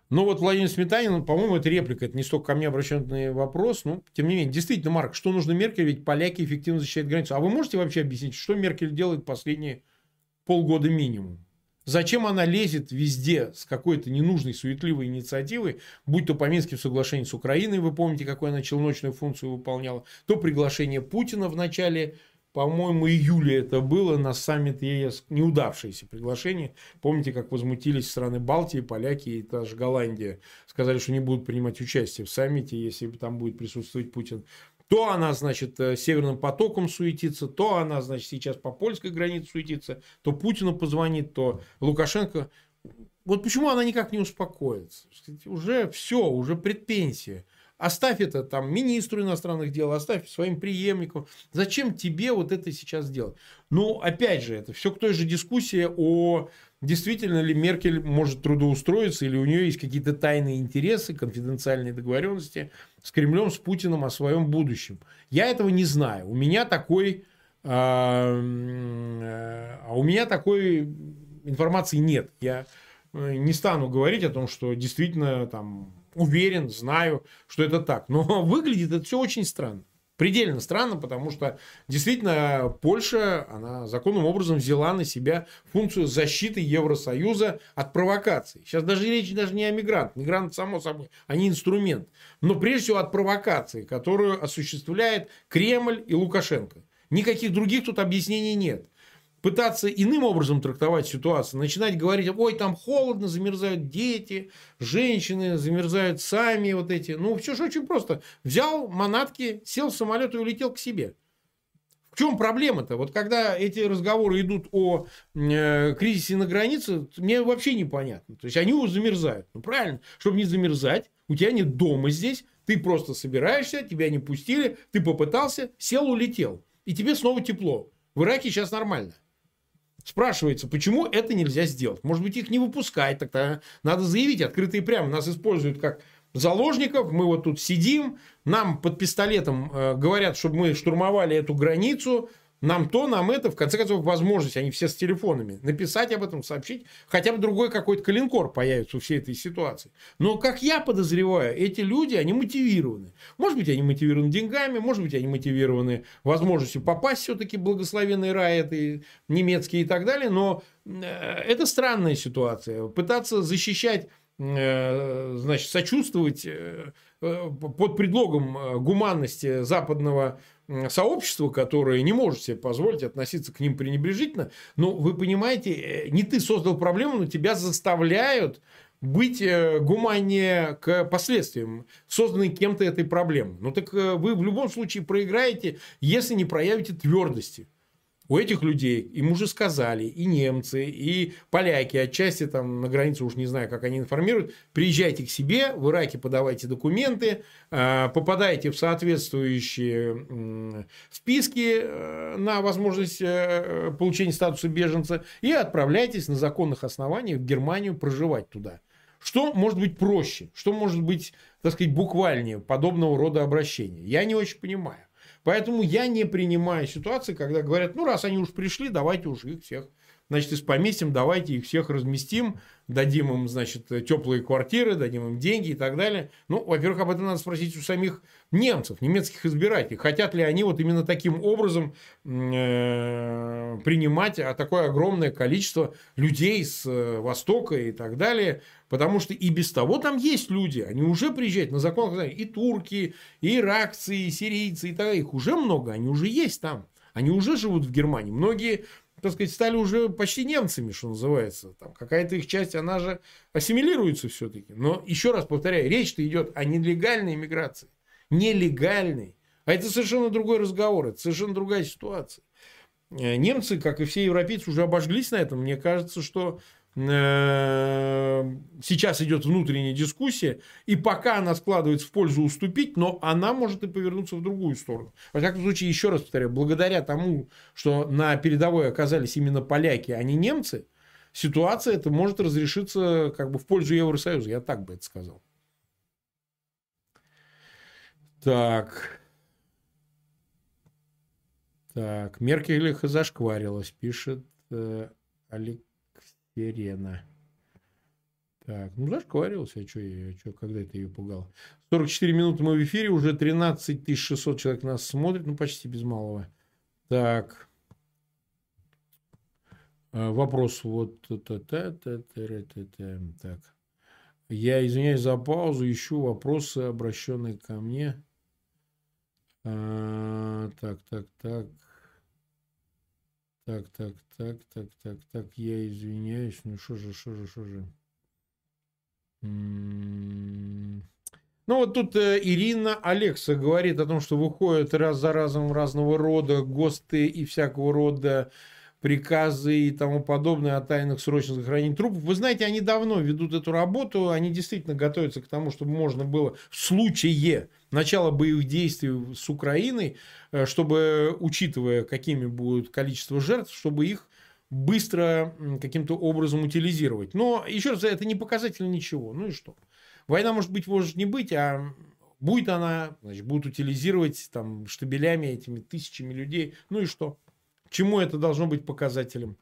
Ну вот Владимир Сметанин, по-моему, это реплика, это не столько ко мне обращенный вопрос, но тем не менее, действительно, Марк, что нужно Меркель, ведь поляки эффективно защищают границу. А вы можете вообще объяснить, что Меркель делает последние полгода минимум? Зачем она лезет везде с какой-то ненужной суетливой инициативой, будь то по Минским соглашениям с Украиной, вы помните, какую она челночную функцию выполняла, то приглашение Путина в начале, по-моему, июля это было на саммит ЕС, неудавшееся приглашение. Помните, как возмутились страны Балтии, поляки и та же Голландия. Сказали, что не будут принимать участие в саммите, если там будет присутствовать Путин. То она, значит, э, Северным потоком суетится, то она, значит, сейчас по польской границе суетится, то Путину позвонит, то Лукашенко. Вот почему она никак не успокоится? Уже все, уже предпенсия. Оставь это там министру иностранных дел, оставь своим преемникам. Зачем тебе вот это сейчас делать? Ну, опять же, это все к той же дискуссии о действительно ли Меркель может трудоустроиться или у нее есть какие-то тайные интересы, конфиденциальные договоренности с Кремлем, с Путиным о своем будущем. Я этого не знаю. У меня такой, а, а у меня такой информации нет. Я э, не стану говорить о том, что действительно там уверен, знаю, что это так. Но выглядит это все очень странно. Предельно странно, потому что действительно Польша, она законным образом взяла на себя функцию защиты Евросоюза от провокаций. Сейчас даже речь даже не о мигрантах. Мигрант, само собой, они инструмент. Но прежде всего от провокации, которую осуществляет Кремль и Лукашенко. Никаких других тут объяснений нет пытаться иным образом трактовать ситуацию, начинать говорить, ой, там холодно, замерзают дети, женщины, замерзают сами вот эти. Ну, все же очень просто. Взял манатки, сел в самолет и улетел к себе. В чем проблема-то? Вот когда эти разговоры идут о э, кризисе на границе, мне вообще непонятно. То есть они замерзают. Ну правильно, чтобы не замерзать, у тебя нет дома здесь, ты просто собираешься, тебя не пустили, ты попытался, сел, улетел. И тебе снова тепло. В Ираке сейчас нормально. Спрашивается, почему это нельзя сделать? Может быть, их не выпускать, тогда надо заявить открыто и прямо. Нас используют как заложников, мы вот тут сидим, нам под пистолетом э, говорят, чтобы мы штурмовали эту границу, нам то, нам это, в конце концов, возможность, они все с телефонами, написать об этом, сообщить, хотя бы другой какой-то калинкор появится у всей этой ситуации. Но, как я подозреваю, эти люди, они мотивированы. Может быть, они мотивированы деньгами, может быть, они мотивированы возможностью попасть все-таки в благословенный рай, это немецкий и так далее, но э, это странная ситуация. Пытаться защищать э, значит, сочувствовать э, под предлогом гуманности западного сообщество, которое не может себе позволить относиться к ним пренебрежительно, но вы понимаете, э, не ты создал проблему, но тебя заставляют быть э, гуманнее к последствиям, созданной кем-то этой проблемы. Ну так э, вы в любом случае проиграете, если не проявите твердости у этих людей, им уже сказали, и немцы, и поляки, отчасти там на границе, уж не знаю, как они информируют, приезжайте к себе, в Ираке подавайте документы, а, попадайте в соответствующие списки э, на возможность э, получения статуса беженца и отправляйтесь на законных основаниях в Германию проживать туда. Что может быть проще? Что может быть, так сказать, буквальнее подобного рода обращения? Я не очень понимаю. Поэтому я не принимаю ситуации, когда говорят, ну, раз они уж пришли, давайте уж их всех, значит, из поместим, давайте их всех разместим, дадим им, значит, теплые квартиры, дадим им деньги и так далее. Ну, во-первых, об этом надо спросить у самих немцев, немецких избирателей. Хотят ли они вот именно таким образом э, принимать а, такое огромное количество людей с э, Востока и так далее. Потому что и без того там есть люди, они уже приезжают на закон, и турки, и иракцы, и сирийцы, и так далее. Их уже много, они уже есть там. Они уже живут в Германии. Многие, так сказать, стали уже почти немцами, что называется. Там какая-то их часть, она же ассимилируется все-таки. Но еще раз повторяю, речь-то идет о нелегальной миграции. Нелегальной. А это совершенно другой разговор, это совершенно другая ситуация. Э, немцы, как и все европейцы, уже обожглись на этом. Мне кажется, что сейчас идет внутренняя дискуссия, и пока она складывается в пользу уступить, но она может и повернуться в другую сторону. Во всяком случае, еще раз повторяю, благодаря тому, что на передовой оказались именно поляки, а не немцы, ситуация это может разрешиться как бы в пользу Евросоюза. Я так бы это сказал. Так. Так, Меркель зашкварилась, пишет э, Сирена. Так, ну зашкварился, а что я, что, когда это ее пугал? 44 минуты мы в эфире, уже 13 600 человек нас смотрит, ну почти без малого. Так. А, вопрос вот. Так. Я извиняюсь за паузу, ищу вопросы, обращенные ко мне. А, так, так, так. Так, так, так, так, так, так, я извиняюсь. Ну что же, что же, что же. Ну вот тут э, Ирина Алекса говорит о том, что выходят раз за разом разного рода ГОСТы и всякого рода приказы и тому подобное о тайных срочных захоронениях трупов. Вы знаете, они давно ведут эту работу, они действительно готовятся к тому, чтобы можно было в случае начала боевых действий с Украиной, э, чтобы, учитывая, какими будут количество жертв, чтобы их быстро каким-то образом утилизировать. Но, еще раз, это не показатель ничего. Ну и что? Война может быть, может не быть, а будет она, значит, будут утилизировать там штабелями этими тысячами людей. Ну и что? Чему это должно быть показателем?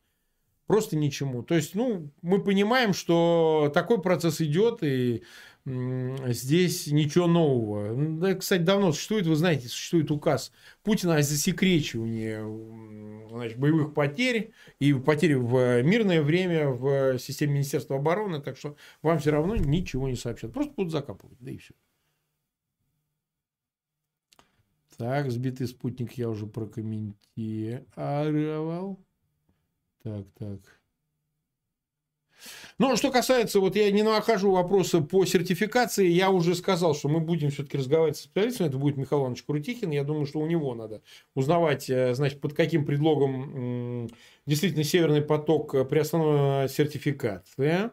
Просто ничему. То есть, ну, мы понимаем, что такой процесс идет, и здесь ничего нового. Да, кстати, давно существует, вы знаете, существует указ Путина о засекречивании значит, боевых потерь и потерь в мирное время в системе Министерства обороны, так что вам все равно ничего не сообщат. Просто будут закапывать, да и все. Так, сбитый спутник я уже прокомментировал. Так, так. Ну, что касается, вот я не нахожу вопросы по сертификации, я уже сказал, что мы будем все-таки разговаривать с специалистом, это будет Михаил Иванович Крутихин, я думаю, что у него надо узнавать, э, значит, под каким предлогом действительно Северный поток приостановлен сертификация.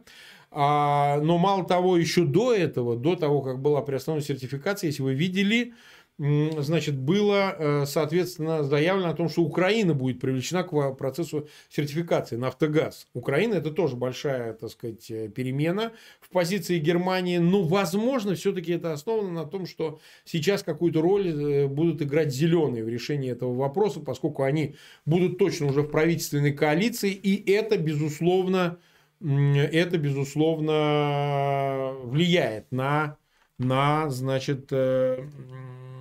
А, но мало того, еще до этого, до того, как была приостановлена сертификация, если вы видели, значит, было, э, соответственно, заявлено о том, что Украина будет привлечена к процессу сертификации нафтогаз. Украина это тоже большая, так сказать, э, перемена в позиции Германии. Но, возможно, все-таки это основано на том, что сейчас какую-то роль э, будут играть зеленые в решении этого вопроса, поскольку они будут точно уже в правительственной коалиции. И это, безусловно, это, безусловно, влияет на, на значит,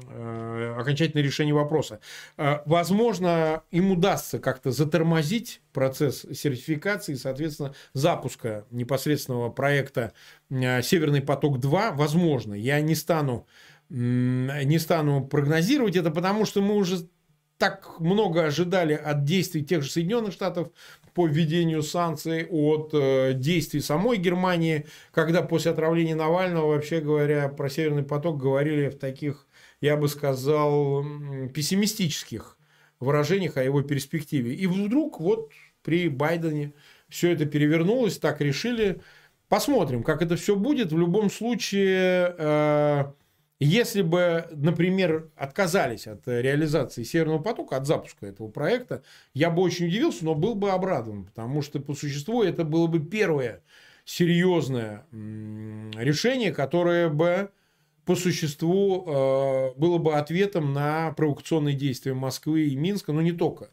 окончательное решение вопроса. Э, возможно, им удастся как-то затормозить процесс сертификации, соответственно, запуска непосредственного проекта э, «Северный поток-2». Возможно, я не стану, не стану прогнозировать это, потому что мы уже так много ожидали от действий тех же Соединенных Штатов по введению санкций, от э, действий самой Германии, когда после отравления Навального, вообще говоря, про Северный поток говорили в таких я бы сказал, пессимистических выражениях о его перспективе. И вдруг вот при Байдене все это перевернулось, так решили. Посмотрим, как это все будет. В любом случае, э, если бы, например, отказались от реализации Северного потока, от запуска этого проекта, я бы очень удивился, но был бы обрадован, потому что по существу это было бы первое серьезное решение, которое бы по существу э, было бы ответом на провокационные действия Москвы и Минска, но не только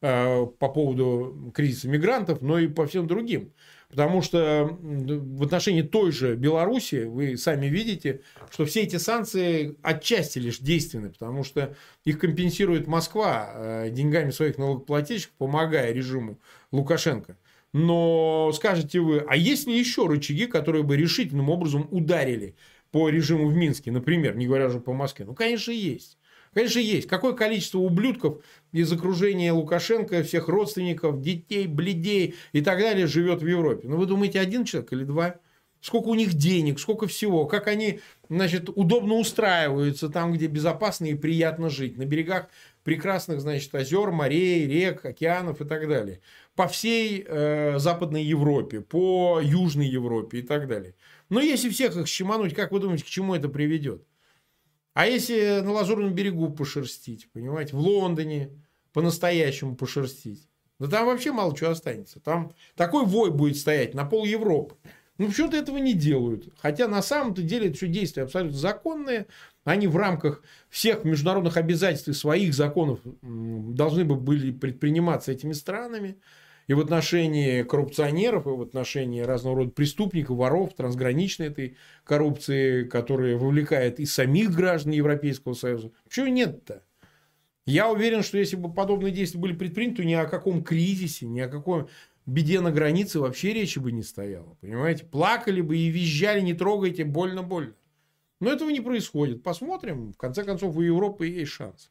э, по поводу кризиса мигрантов, но и по всем другим. Потому что в отношении той же Беларуси вы сами видите, что все эти санкции отчасти лишь действенны, потому что их компенсирует Москва э, деньгами своих налогоплательщиков, помогая режиму Лукашенко. Но скажете вы, а есть ли еще рычаги, которые бы решительным образом ударили по режиму в Минске, например, не говоря уже по Москве? Ну, конечно, есть. Конечно, есть. Какое количество ублюдков из окружения Лукашенко, всех родственников, детей, бледей и так далее живет в Европе? Ну, вы думаете, один человек или два? Сколько у них денег, сколько всего, как они, значит, удобно устраиваются там, где безопасно и приятно жить, на берегах прекрасных, значит, озер, морей, рек, океанов и так далее. По всей э, Западной Европе, по Южной Европе и так далее. Но если всех их щемануть, как вы думаете, к чему это приведет? А если на Лазурном берегу пошерстить, понимаете, в Лондоне по-настоящему пошерстить, да там вообще мало чего останется. Там такой вой будет стоять на пол Европы. Ну, почему-то этого не делают. Хотя на самом-то деле это все действия абсолютно законные. Они в рамках всех международных обязательств и своих законов должны бы были предприниматься этими странами и в отношении коррупционеров, и в отношении разного рода преступников, воров, трансграничной этой коррупции, которая вовлекает и самих граждан Европейского Союза. Почему нет-то? Я уверен, что если бы подобные действия были предприняты, то ни о каком кризисе, ни о какой беде на границе вообще речи бы не стояло. Понимаете? Плакали бы и визжали, не трогайте, больно-больно. Но этого не происходит. Посмотрим. В конце концов, у Европы есть шанс.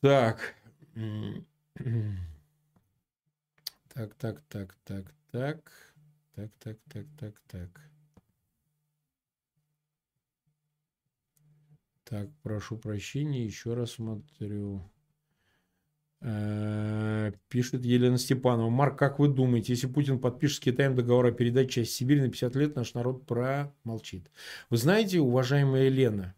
Так. Так, так, так, так, так. Так, так, так, так, так. Так, прошу прощения, еще раз смотрю. Э, пишет Елена Степанова. Марк, как вы думаете, если Путин подпишет с Китаем договор о передаче части Сибири на 50 лет, наш народ промолчит? Вы знаете, уважаемая Елена,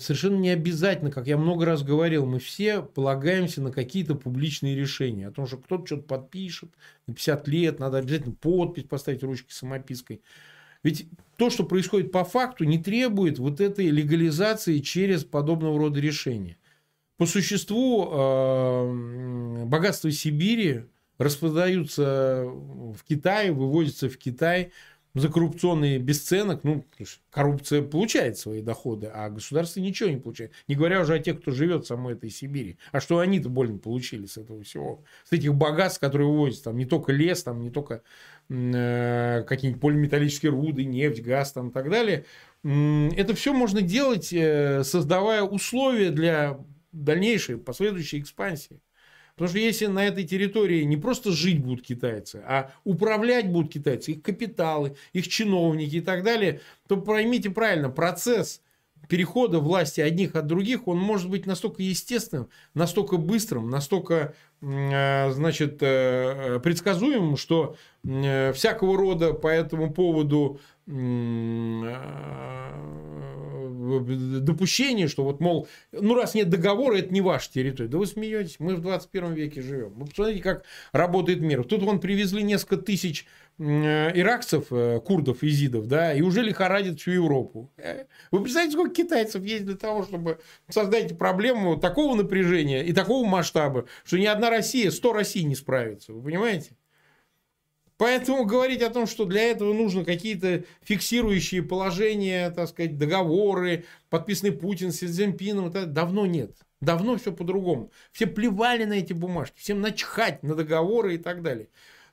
совершенно не обязательно, как я много раз говорил, мы все полагаемся на какие-то публичные решения. О том, что кто-то что-то подпишет на 50 лет, надо обязательно подпись поставить ручкой самопиской. Ведь то, что происходит по факту, не требует вот этой легализации через подобного рода решения. По существу э, богатства Сибири распродаются в Китае, вывозятся в Китай за коррупционный бесценок. Ну, коррупция получает свои доходы, а государство ничего не получает. Не говоря уже о тех, кто живет в самой этой Сибири. А что они-то больно получили с этого всего? С этих богатств, которые вывозят. Там не только лес, там не только э, какие-нибудь полиметаллические руды, нефть, газ там, и так далее. Это все можно делать, э, создавая условия для дальнейшей, последующей экспансии. Потому что если на этой территории не просто жить будут китайцы, а управлять будут китайцы, их капиталы, их чиновники и так далее, то поймите правильно, процесс перехода власти одних от других, он может быть настолько естественным, настолько быстрым, настолько э, значит, э, предсказуемым, что э, всякого рода по этому поводу допущение, что вот, мол, ну, раз нет договора, это не ваша территория. Да вы смеетесь, мы в 21 веке живем. Вы посмотрите, как работает мир. Тут вон привезли несколько тысяч иракцев, э, курдов, изидов, да, и уже лихорадит всю Европу. Э, вы представляете, сколько китайцев есть для того, чтобы создать проблему такого напряжения и такого масштаба, что ни одна Россия, сто Россий не справится. Вы понимаете? Поэтому говорить о том, что для этого нужно какие-то фиксирующие положения, так сказать, договоры, подписанный Путин с Цзиньпином, это давно нет. Давно все по-другому. Все плевали на эти бумажки, всем начхать на договоры и так далее.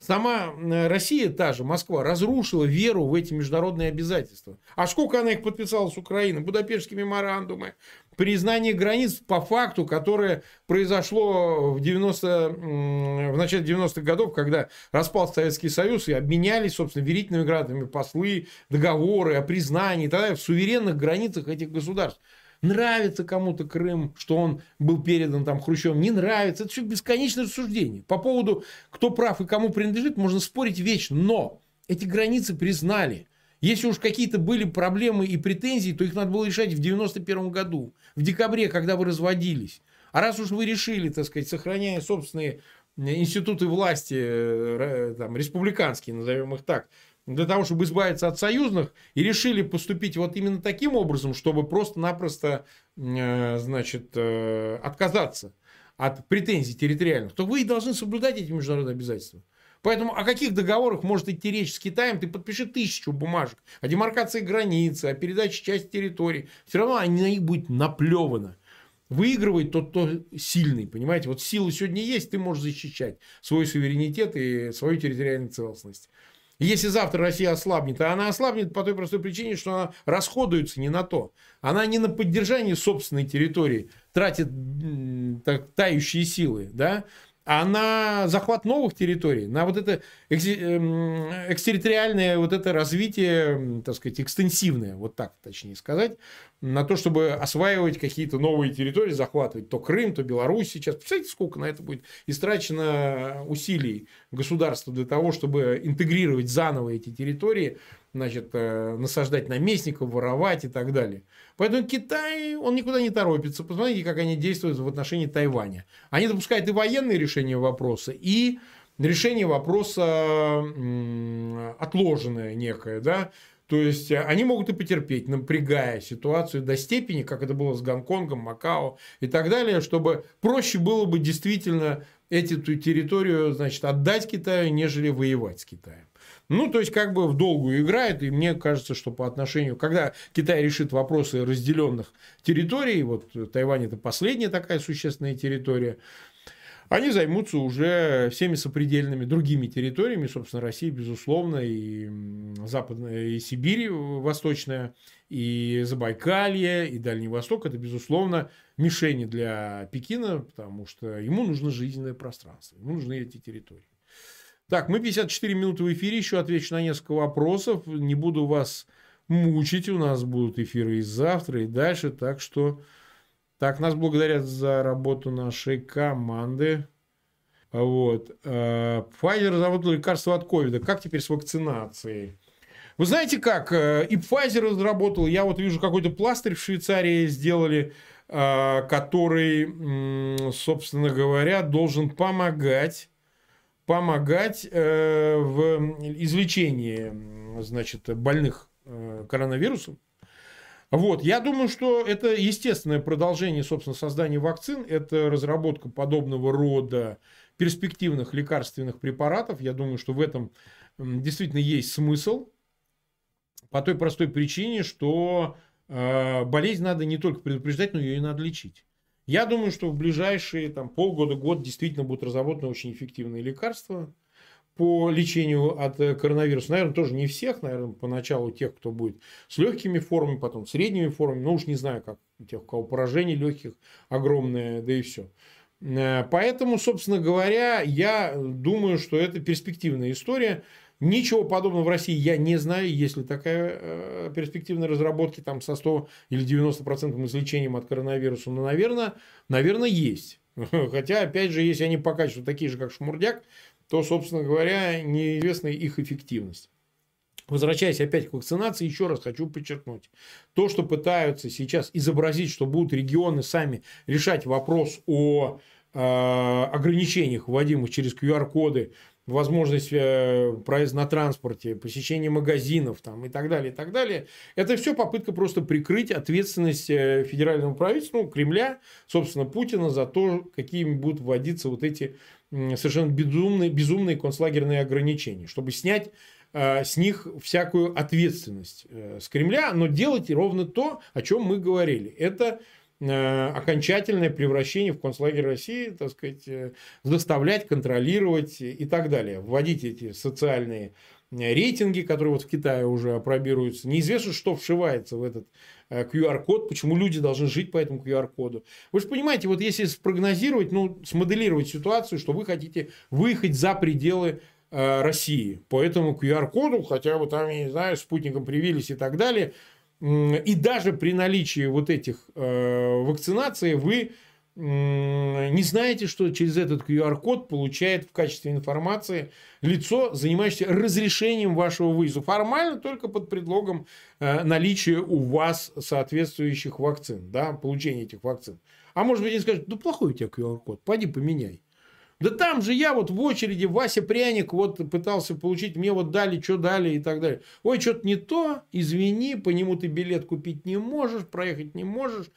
Сама э, Россия, та же, Москва, разрушила веру в эти международные обязательства. А сколько она их подписала с Украиной? Будапештские меморандумы, признание границ по факту, которое произошло в, 90, в начале 90-х годов, когда распал Советский Союз и обменялись, собственно, верительными градами послы, договоры о признании и так далее в суверенных границах этих государств. Нравится кому-то Крым, что он был передан там Хрущевым, не нравится. Это все бесконечное рассуждение. По поводу, кто прав и кому принадлежит, можно спорить вечно. Но эти границы признали. Если уж какие-то были проблемы и претензии, то их надо было решать в 91 году, в декабре, когда вы разводились. А раз уж вы решили, так сказать, сохраняя собственные институты власти, э, там, республиканские, назовем их так, для того, чтобы избавиться от союзных, и решили поступить вот именно таким образом, чтобы просто-напросто, э, значит, э, отказаться от претензий территориальных, то вы и должны соблюдать эти международные обязательства. Поэтому о каких договорах может идти речь с Китаем? Ты подпиши тысячу бумажек о демаркации границы, о передаче части территории. Все равно они на них будет наплевано. Выигрывает тот, кто сильный, понимаете? Вот силы сегодня есть, ты можешь защищать свой суверенитет и свою территориальную целостность. Если завтра Россия ослабнет, а она ослабнет по той простой причине, что она расходуется не на то. Она не на поддержание собственной территории тратит так, тающие силы, да, а на захват новых территорий, на вот это эм, экстерриториальное вот это развитие, так сказать, экстенсивное, вот так точнее сказать, на то, чтобы осваивать какие-то новые территории, захватывать то Крым, то Беларусь сейчас. Представляете, сколько на это будет истрачено усилий государства для того, чтобы интегрировать заново эти территории, значит, э, насаждать наместников, воровать и так далее. Поэтому Китай, он никуда не торопится. Посмотрите, как они действуют в отношении Тайваня. Они допускают и военные решения вопроса, и решение вопроса отложенное некое, да, то есть э, они могут и потерпеть, напрягая ситуацию до степени, как это было с Гонконгом, Макао и так далее, чтобы проще было бы действительно эту территорию значит, отдать Китаю, нежели воевать с Китаем. Ну, то есть, как бы в долгую играет, и мне кажется, что по отношению, когда Китай решит вопросы разделенных территорий, вот Тайвань это последняя такая существенная территория, они займутся уже всеми сопредельными другими территориями, собственно, России, безусловно, и Западная, и Сибирь Восточная, и Забайкалье, и Дальний Восток. Это, безусловно, мишени для Пекина, потому что ему нужно жизненное пространство, ему нужны эти территории. Так, мы 54 минуты в эфире, еще отвечу на несколько вопросов. Не буду вас мучить. У нас будут эфиры и завтра, и дальше. Так что так нас благодарят за работу нашей команды. Вот. Э, Pfizer разработал лекарство от ковида. Как теперь с вакцинацией? Вы знаете как? Э, и Pfizer разработал. Я вот вижу какой-то пластырь в Швейцарии сделали, э, который, собственно говоря, должен помогать помогать в излечении значит, больных коронавирусом. Вот, я думаю, что это естественное продолжение, собственно, создания вакцин. Это разработка подобного рода перспективных лекарственных препаратов. Я думаю, что в этом действительно есть смысл. По той простой причине, что э, болезнь надо не только предупреждать, но ее и надо лечить. Я думаю, что в ближайшие там, полгода-год действительно будут разработаны очень эффективные лекарства по лечению от э, коронавируса. Наверное, тоже не всех, наверное, поначалу тех, кто будет с легкими формами, потом средними формами. Ну, уж не знаю, как тех, у кого поражение легких огромное, да и все. Э, поэтому, собственно говоря, я думаю, что это перспективная история. Ничего подобного в России я не знаю, есть ли такая э, перспективная разработка там со 100 или 90% излечением от коронавируса. Но, наверное, наверное, есть. Хотя, опять же, если они по качеству такие же, как Шмурдяк, то, собственно говоря, неизвестна их эффективность. Возвращаясь опять к вакцинации, еще раз хочу подчеркнуть. То, что пытаются сейчас изобразить, что будут регионы сами решать вопрос о э, ограничениях, вводимых через QR-коды, возможность э, проезда на транспорте, посещение магазинов там, и так далее, и так далее. Это все попытка просто прикрыть ответственность э, федерального правительства, ну, Кремля, собственно, Путина за то, какими будут вводиться вот эти совершенно безумные, безумные концлагерные ограничения, чтобы снять Э, с них всякую ответственность э, с Кремля, но делать ровно то, о чем мы говорили. Это э, окончательное превращение в концлагерь России, так сказать, заставлять, контролировать и так далее. Вводить эти социальные рейтинги, которые вот в Китае уже опробируются. Неизвестно, что вшивается в этот QR-код, почему люди должны жить по этому QR-коду. Вы же понимаете, вот если спрогнозировать, ну, смоделировать ситуацию, что вы хотите выехать за пределы Э, России по этому QR-коду, хотя бы там, я не знаю, спутником привились и так далее. И даже при наличии вот этих э, вакцинаций вы не знаете, что через этот QR-код получает в качестве информации лицо, занимающееся разрешением вашего выезда. Формально только под предлогом э, наличия у вас соответствующих вакцин, да, получения этих вакцин. А может быть, они скажут, ну плохой у тебя QR-код, пойди поменяй. Да там же я вот в очереди, Вася Пряник вот пытался получить, мне вот дали, что дали и так далее. Ой, что-то не то, извини, по нему ты билет купить не можешь, проехать не можешь.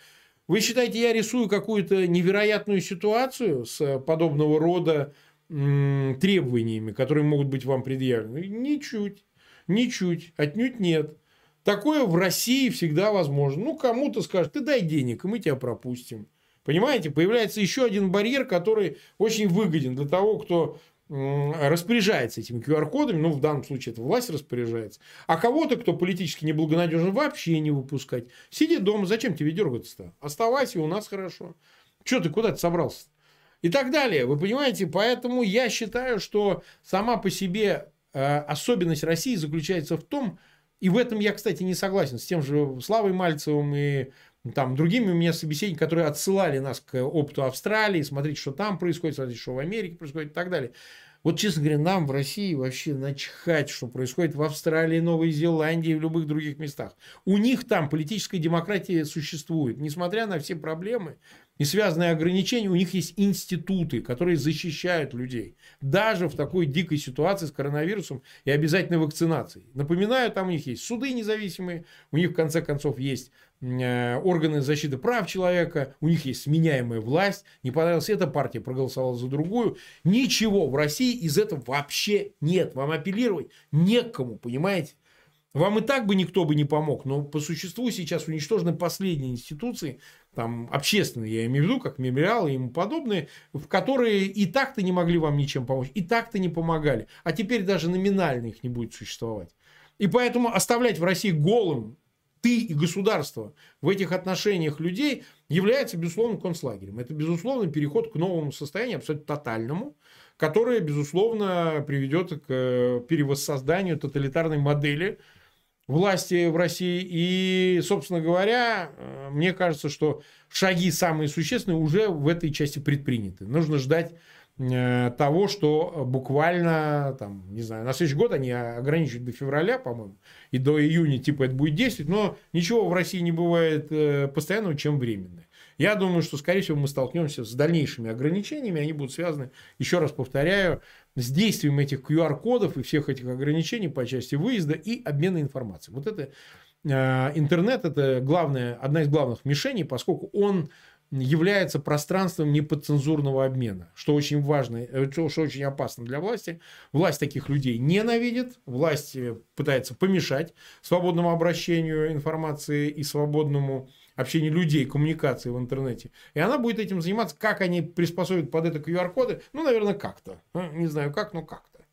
Вы считаете, я рисую какую-то невероятную ситуацию с подобного рода требованиями, которые могут быть вам предъявлены? Ничуть, ничуть, отнюдь нет. Такое в России всегда возможно. Ну, кому-то скажет, ты дай денег, и мы тебя пропустим. Понимаете, появляется еще один барьер, который очень выгоден для того, кто распоряжается этими QR-кодами, ну, в данном случае это власть распоряжается, а кого-то, кто политически неблагонадежен, вообще не выпускать. Сиди дома, зачем тебе дергаться-то? Оставайся, у нас хорошо. Что ты куда-то собрался? И так далее. Вы понимаете, поэтому я считаю, что сама по себе э, особенность России заключается в том, и в этом я, кстати, не согласен с тем же Славой Мальцевым и там другими у меня собеседники, которые отсылали нас к опыту Австралии, смотрите, что там происходит, смотрите, что в Америке происходит и так далее. Вот, честно говоря, нам в России вообще начхать, что происходит в Австралии, Новой Зеландии и в любых других местах. У них там политическая демократия существует. Несмотря на все проблемы и связанные ограничения, у них есть институты, которые защищают людей. Даже в такой дикой ситуации с коронавирусом и обязательной вакцинацией. Напоминаю, там у них есть суды независимые, у них в конце концов есть органы защиты прав человека, у них есть сменяемая власть, не понравилась эта партия, проголосовала за другую. Ничего в России из этого вообще нет. Вам апеллировать некому, понимаете? Вам и так бы никто бы не помог, но по существу сейчас уничтожены последние институции, там, общественные, я имею в виду, как мемориалы и ему подобные, в которые и так-то не могли вам ничем помочь, и так-то не помогали, а теперь даже номинально их не будет существовать. И поэтому оставлять в России голым ты и государство в этих отношениях людей является, безусловно, концлагерем. Это, безусловно, переход к новому состоянию, абсолютно тотальному, которое, безусловно, приведет к э, перевоссозданию тоталитарной модели власти в России. И, собственно говоря, э, мне кажется, что шаги самые существенные уже в этой части предприняты. Нужно ждать того, что буквально, там, не знаю, на следующий год они ограничивают до февраля, по-моему, и до июня, типа, это будет действовать, но ничего в России не бывает э, постоянного, чем временное. Я думаю, что, скорее всего, мы столкнемся с дальнейшими ограничениями, они будут связаны, еще раз повторяю, с действием этих QR-кодов и всех этих ограничений по части выезда и обмена информацией. Вот это э, интернет – это главная, одна из главных мишеней, поскольку он является пространством неподцензурного обмена, что очень важно, э, что, что очень опасно для власти. Власть таких людей ненавидит, власть э, пытается помешать свободному обращению информации и свободному общения людей, коммуникации в интернете. И она будет этим заниматься. Как они приспособят под это QR-коды? Ну, наверное, как-то. Ну, не знаю как, но как-то.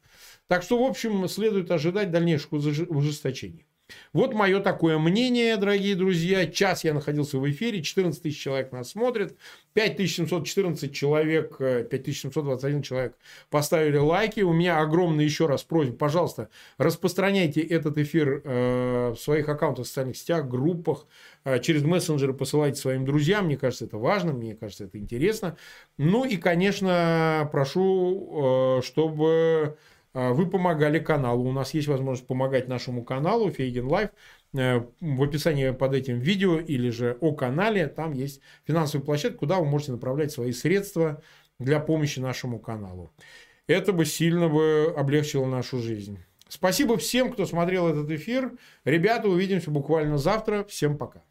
Так что, в общем, следует ожидать дальнейших ужесточений. Вот мое такое мнение, дорогие друзья. Час я находился в эфире, 14 тысяч человек нас смотрят, 5714 человек, 5721 э, человек поставили лайки. У меня огромная еще раз просьба, пожалуйста, распространяйте этот эфир э, в своих аккаунтах в социальных сетях, группах, э, через мессенджеры посылайте своим друзьям. Мне кажется, это важно, мне кажется, это интересно. Ну и, конечно, прошу, чтобы вы помогали каналу. У нас есть возможность помогать нашему каналу Feygin Live. Э, в описании под этим видео или же о канале там есть финансовая площадка, куда вы можете направлять свои средства для помощи нашему каналу. Это бы сильно бы облегчило нашу жизнь. Спасибо всем, кто смотрел этот эфир. Ребята, увидимся буквально завтра. Всем пока.